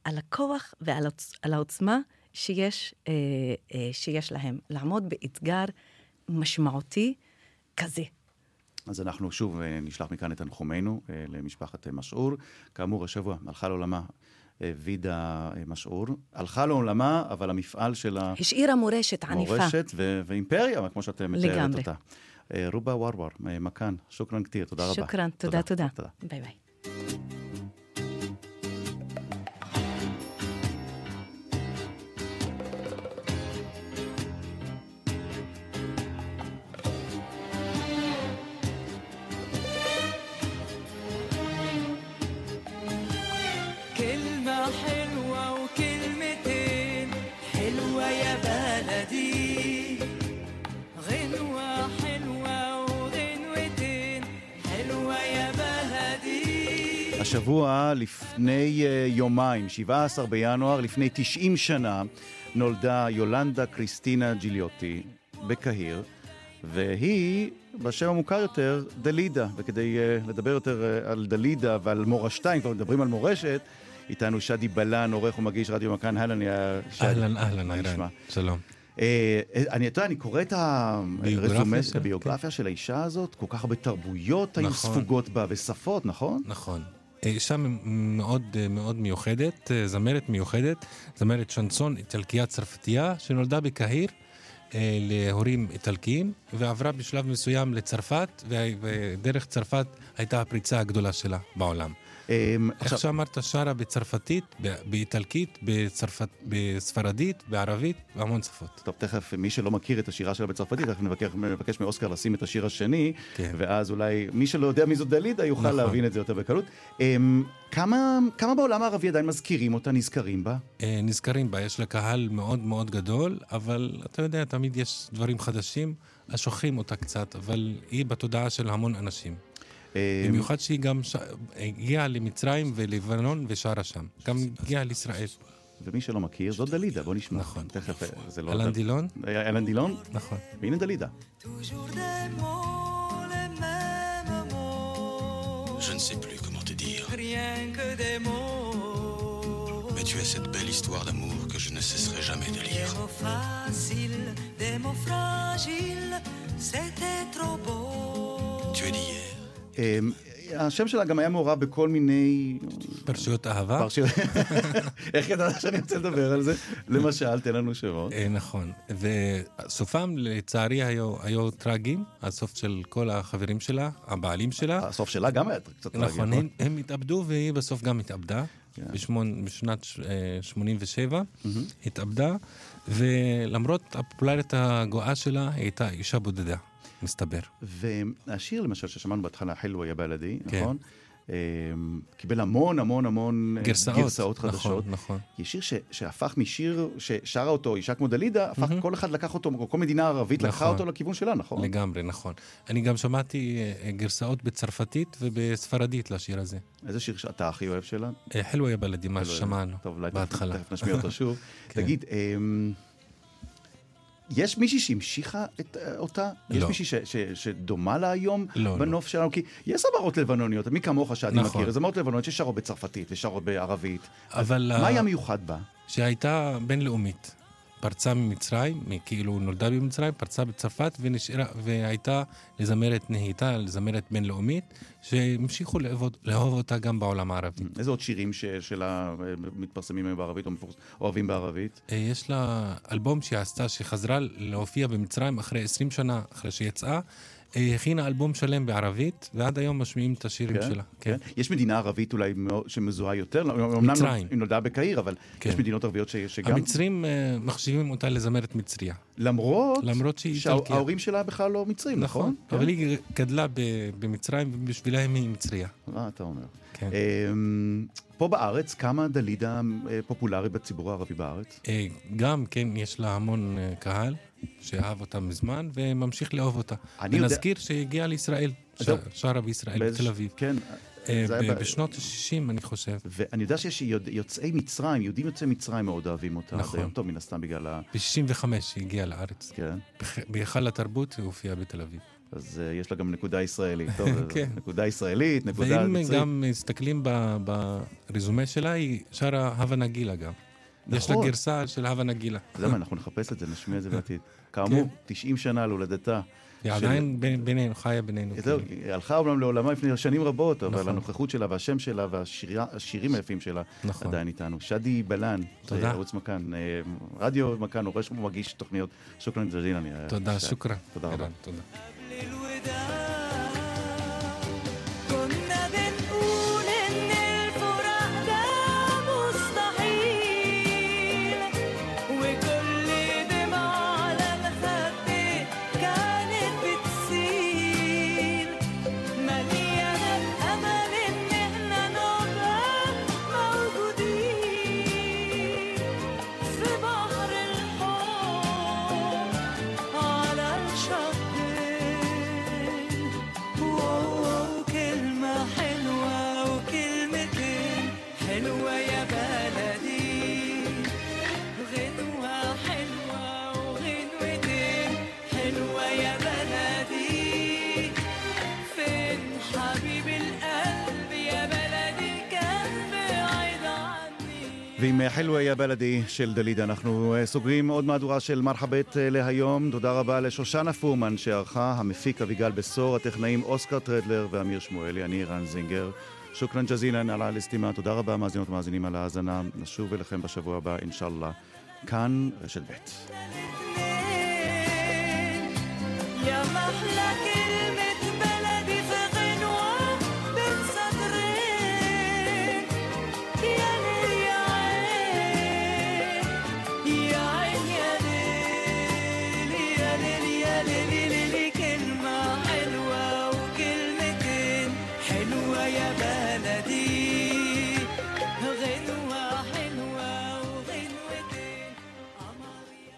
Speaker 10: על הכוח ועל העוצ- על העוצמה שיש, אה, אה, שיש להם, לעמוד באתגר משמעותי כזה.
Speaker 4: אז אנחנו שוב אה, נשלח מכאן את תנחומינו למשפחת משעור. כאמור, השבוע הלכה לעולמה וידה משעור. הלכה לעולמה, אבל המפעל שלה...
Speaker 10: השאירה מורשת ענפה.
Speaker 4: מורשת ו- ואימפריה, כמו שאת מתארת
Speaker 10: לגמרי.
Speaker 4: אותה. אה, רובה ורוור, אה, מכאן, שוכרן כתיר, תודה רבה.
Speaker 10: שוכרן, תודה. תודה. ביי ביי.
Speaker 4: השבוע, לפני אה, יומיים, 17 בינואר, לפני 90 שנה, נולדה יולנדה קריסטינה ג'יליוטי בקהיר, והיא, בשם המוכר יותר, דלידה. וכדי uh, לדבר יותר uh, על דלידה ועל מורשתה, אם כבר מדברים על מורשת, איתנו שדי בלן, עורך ומגיש רדיו מכאן. אהלן, יא שדי.
Speaker 11: אהלן, אהלן.
Speaker 4: נשמע?
Speaker 11: שלום.
Speaker 4: אני, אתה יודע, אני קורא את הרזומה,
Speaker 11: שלה,
Speaker 4: הביוגרפיה של האישה הזאת, כל כך הרבה תרבויות היו
Speaker 11: נכון.
Speaker 4: ספוגות בה ושפות, נכון?
Speaker 11: נכון. אישה מאוד מאוד מיוחדת, זמרת מיוחדת, זמרת שנסון איטלקייה צרפתייה, שנולדה בקהיר אה, להורים איטלקיים, ועברה בשלב מסוים לצרפת, ודרך צרפת הייתה הפריצה הגדולה שלה בעולם.
Speaker 4: אמ,
Speaker 11: איך
Speaker 4: עכשיו,
Speaker 11: שאמרת, שרה בצרפתית, באיטלקית, בצרפת, בספרדית, בערבית, בהמון שפות.
Speaker 4: טוב, תכף, מי שלא מכיר את השירה שלה בצרפתית, נבקש, נבקש מאוסקר לשים את השיר השני,
Speaker 11: כן.
Speaker 4: ואז אולי מי שלא יודע מי זאת דלידה יוכל
Speaker 11: נכון.
Speaker 4: להבין את זה יותר בקלות. אמ, כמה, כמה בעולם הערבי עדיין מזכירים אותה, נזכרים בה?
Speaker 11: אה, נזכרים בה, יש לה קהל מאוד מאוד גדול, אבל אתה יודע, תמיד יש דברים חדשים, אז שוכחים אותה קצת, אבל היא בתודעה של המון אנשים.
Speaker 4: אמ,
Speaker 11: במיוחד שהיא גם ש... הגיעה למצרים ולבנון ושרה שם. גם הגיעה לישראל.
Speaker 4: ומי שלא מכיר, זאת דלידה, בוא נשמע.
Speaker 11: נכון.
Speaker 4: תכף, אה, זה לא...
Speaker 11: אלן דילון?
Speaker 4: אה, אלן דילון?
Speaker 11: נכון.
Speaker 4: והנה דלידה.
Speaker 2: Toujours des mots, les mêmes mots.
Speaker 12: Je ne sais plus comment te dire,
Speaker 2: Rien que des mots.
Speaker 12: mais tu as cette belle histoire d'amour que je ne cesserai jamais de
Speaker 2: Des
Speaker 12: lire.
Speaker 2: mots faciles, des mots fragiles. C'était trop beau.
Speaker 12: Tu es d'hier,
Speaker 4: אמ, השם שלה גם היה מעורב בכל מיני...
Speaker 11: פרשיות אהבה?
Speaker 4: פרשיות... [laughs] איך ידעת שאני רוצה לדבר על זה? למשל, תן לנו שמות.
Speaker 11: אה, נכון. וסופם, לצערי, היו, טרגיים, הסוף של כל החברים שלה, הבעלים שלה.
Speaker 4: הסוף שלה גם היה קצת טרגי,
Speaker 11: נכון,
Speaker 4: נכון?
Speaker 11: הם, התאבדו והיא בסוף גם התאבדה.
Speaker 4: כן.
Speaker 11: בשנת אה, 87 התאבדה, ולמרות הפופולריות הגואה שלה, היא הייתה אישה בודדה, מסתבר.
Speaker 4: והשיר למשל ששמענו בהתחלה, חלווה יא בלדי,
Speaker 11: כן.
Speaker 4: נכון? אמ, קיבל המון המון המון אה,
Speaker 11: גרסאות,
Speaker 4: גרסאות
Speaker 11: נכון,
Speaker 4: חדשות.
Speaker 11: נכון.
Speaker 4: יש שיר ש, שהפך משיר ששרה אותו אישה כמו דלידה, הפך, כל אחד לקח אותו, או כל מדינה ערבית לקחה
Speaker 11: נכון.
Speaker 4: אותו לכיוון שלה, נכון?
Speaker 11: לגמרי, נכון. אני גם שמעתי אה, גרסאות בצרפתית ובספרדית לשיר הזה.
Speaker 4: איזה שיר שאתה הכי אוהב שלה?
Speaker 11: אה, חלווה יא בלדי, מה. ששמענו
Speaker 4: טוב, אולי תכף-
Speaker 11: בהתחלה.
Speaker 4: תכף נשמיע אותו שוב. [laughs]
Speaker 11: כן.
Speaker 4: תגיד, אמ, יש מישהי שהמשיכה את, אה, אותה? יש
Speaker 11: לא.
Speaker 4: מישהי ש, ש, שדומה לה היום
Speaker 11: לא,
Speaker 4: בנוף שלנו? כי יש זמרות לבנוניות, מי כמוך שאני
Speaker 11: נכון.
Speaker 4: מכיר, זמרות לבנוניות ששרות בצרפתית ושרות בערבית.
Speaker 11: אבל...
Speaker 4: מה
Speaker 11: ה-
Speaker 4: היה מיוחד בה?
Speaker 11: שהייתה בינלאומית. פרצה ממצרים, כאילו נולדה במצרים, פרצה בצרפת ונשארה, והייתה לזמרת נהייתה, לזמרת בינלאומית, שהמשיכו לאהוב, לאהוב אותה גם בעולם הערבי.
Speaker 4: איזה עוד שירים ש, שלה אה, מתפרסמים היום בערבית או מפורס- אוהבים בערבית?
Speaker 11: אה, יש לה אלבום שהיא עשתה, שחזרה להופיע במצרים אחרי 20 שנה אחרי שיצאה, אה, הכינה אלבום שלם בערבית, ועד היום משמיעים את השירים
Speaker 4: כן?
Speaker 11: שלה.
Speaker 4: כן. יש מדינה ערבית אולי שמזוהה יותר? אמנם
Speaker 11: מצרים.
Speaker 4: היא נולדה בקהיר, אבל
Speaker 11: כן.
Speaker 4: יש מדינות ערביות ש, שגם...
Speaker 11: המצרים אה, מחשיבים אותה לזמרת מצריה.
Speaker 4: למרות,
Speaker 11: למרות שהיא איטלקיה.
Speaker 4: שההורים שלה בכלל לא מצרים, נכון?
Speaker 11: נכון,
Speaker 4: כן.
Speaker 11: אבל היא גדלה ב- במצרים, ובשבילם היא מצריה.
Speaker 4: מה אתה אומר?
Speaker 11: כן.
Speaker 4: אמ, פה בארץ, כמה דלידה אה, פופולרי בציבור הערבי בארץ?
Speaker 11: אה, גם, כן, יש לה המון אה, קהל שאהב אותה מזמן וממשיך לאהוב אותה.
Speaker 4: אני יודע-
Speaker 11: ונזכיר שהיא הגיעה לישראל, ש-. שרה בישראל,
Speaker 4: באיזה-
Speaker 11: בתל אביב.
Speaker 4: כן.
Speaker 11: אה,
Speaker 4: זה
Speaker 11: ב- בשנות ה-60, אני חושב.
Speaker 4: ואני יודע שיש יוצאי מצרים, יהודים יוצאי מצרים מאוד אוהבים אותה.
Speaker 11: נכון.
Speaker 4: עד היום, טוב, מן הסתם בגלל ה...
Speaker 11: ב-65 היא הגיעה לארץ.
Speaker 4: כן.
Speaker 11: בהיכל התרבות היא הופיעה בתל אביב.
Speaker 4: אז אה, יש לה גם נקודה ישראלית. טוב, [laughs]
Speaker 11: כן.
Speaker 4: נקודה ישראלית, נקודה
Speaker 11: ואם
Speaker 4: מצרית.
Speaker 11: גם מסתכלים ברזומה שלה, היא שרה הווה נגילה גם. יש לה
Speaker 4: נכון.
Speaker 11: גרסה של הווה נגילה.
Speaker 4: אתה יודע מה, אנחנו נחפש את זה, נשמיע את זה [laughs] בעתיד. כאמור, 90 שנה להולדתה.
Speaker 11: היא עדיין בינינו, חיה בינינו.
Speaker 4: זהו, היא הלכה אומנם לעולמה לפני שנים רבות, אבל
Speaker 11: נכון.
Speaker 4: הנוכחות שלה והשם שלה והשירים היפים שלה
Speaker 11: נכון.
Speaker 4: עדיין איתנו. שדי בלן. ערוץ מכאן, אה, רדיו מכאן, עורש ומגיש תוכניות. שוכרן ג'זילה. אני-
Speaker 11: תודה,
Speaker 4: שי.
Speaker 11: שוכרן.
Speaker 4: תודה רבה. ועם חלווה יא בלדי של דלידה, אנחנו אה, סוגרים עוד מהדורה של מרחבת אה, להיום. תודה רבה לשושנה פורמן שערכה, המפיק אביגל בשור, הטכנאים אוסקר טרדלר ואמיר שמואלי, אני רן זינגר. שוכרן ג'זילן על האליסטימה, תודה רבה מאזינות ומאזינים על ההאזנה. נשוב אליכם בשבוע הבא, אינשאללה. כאן רשת ב'.
Speaker 2: يا محلى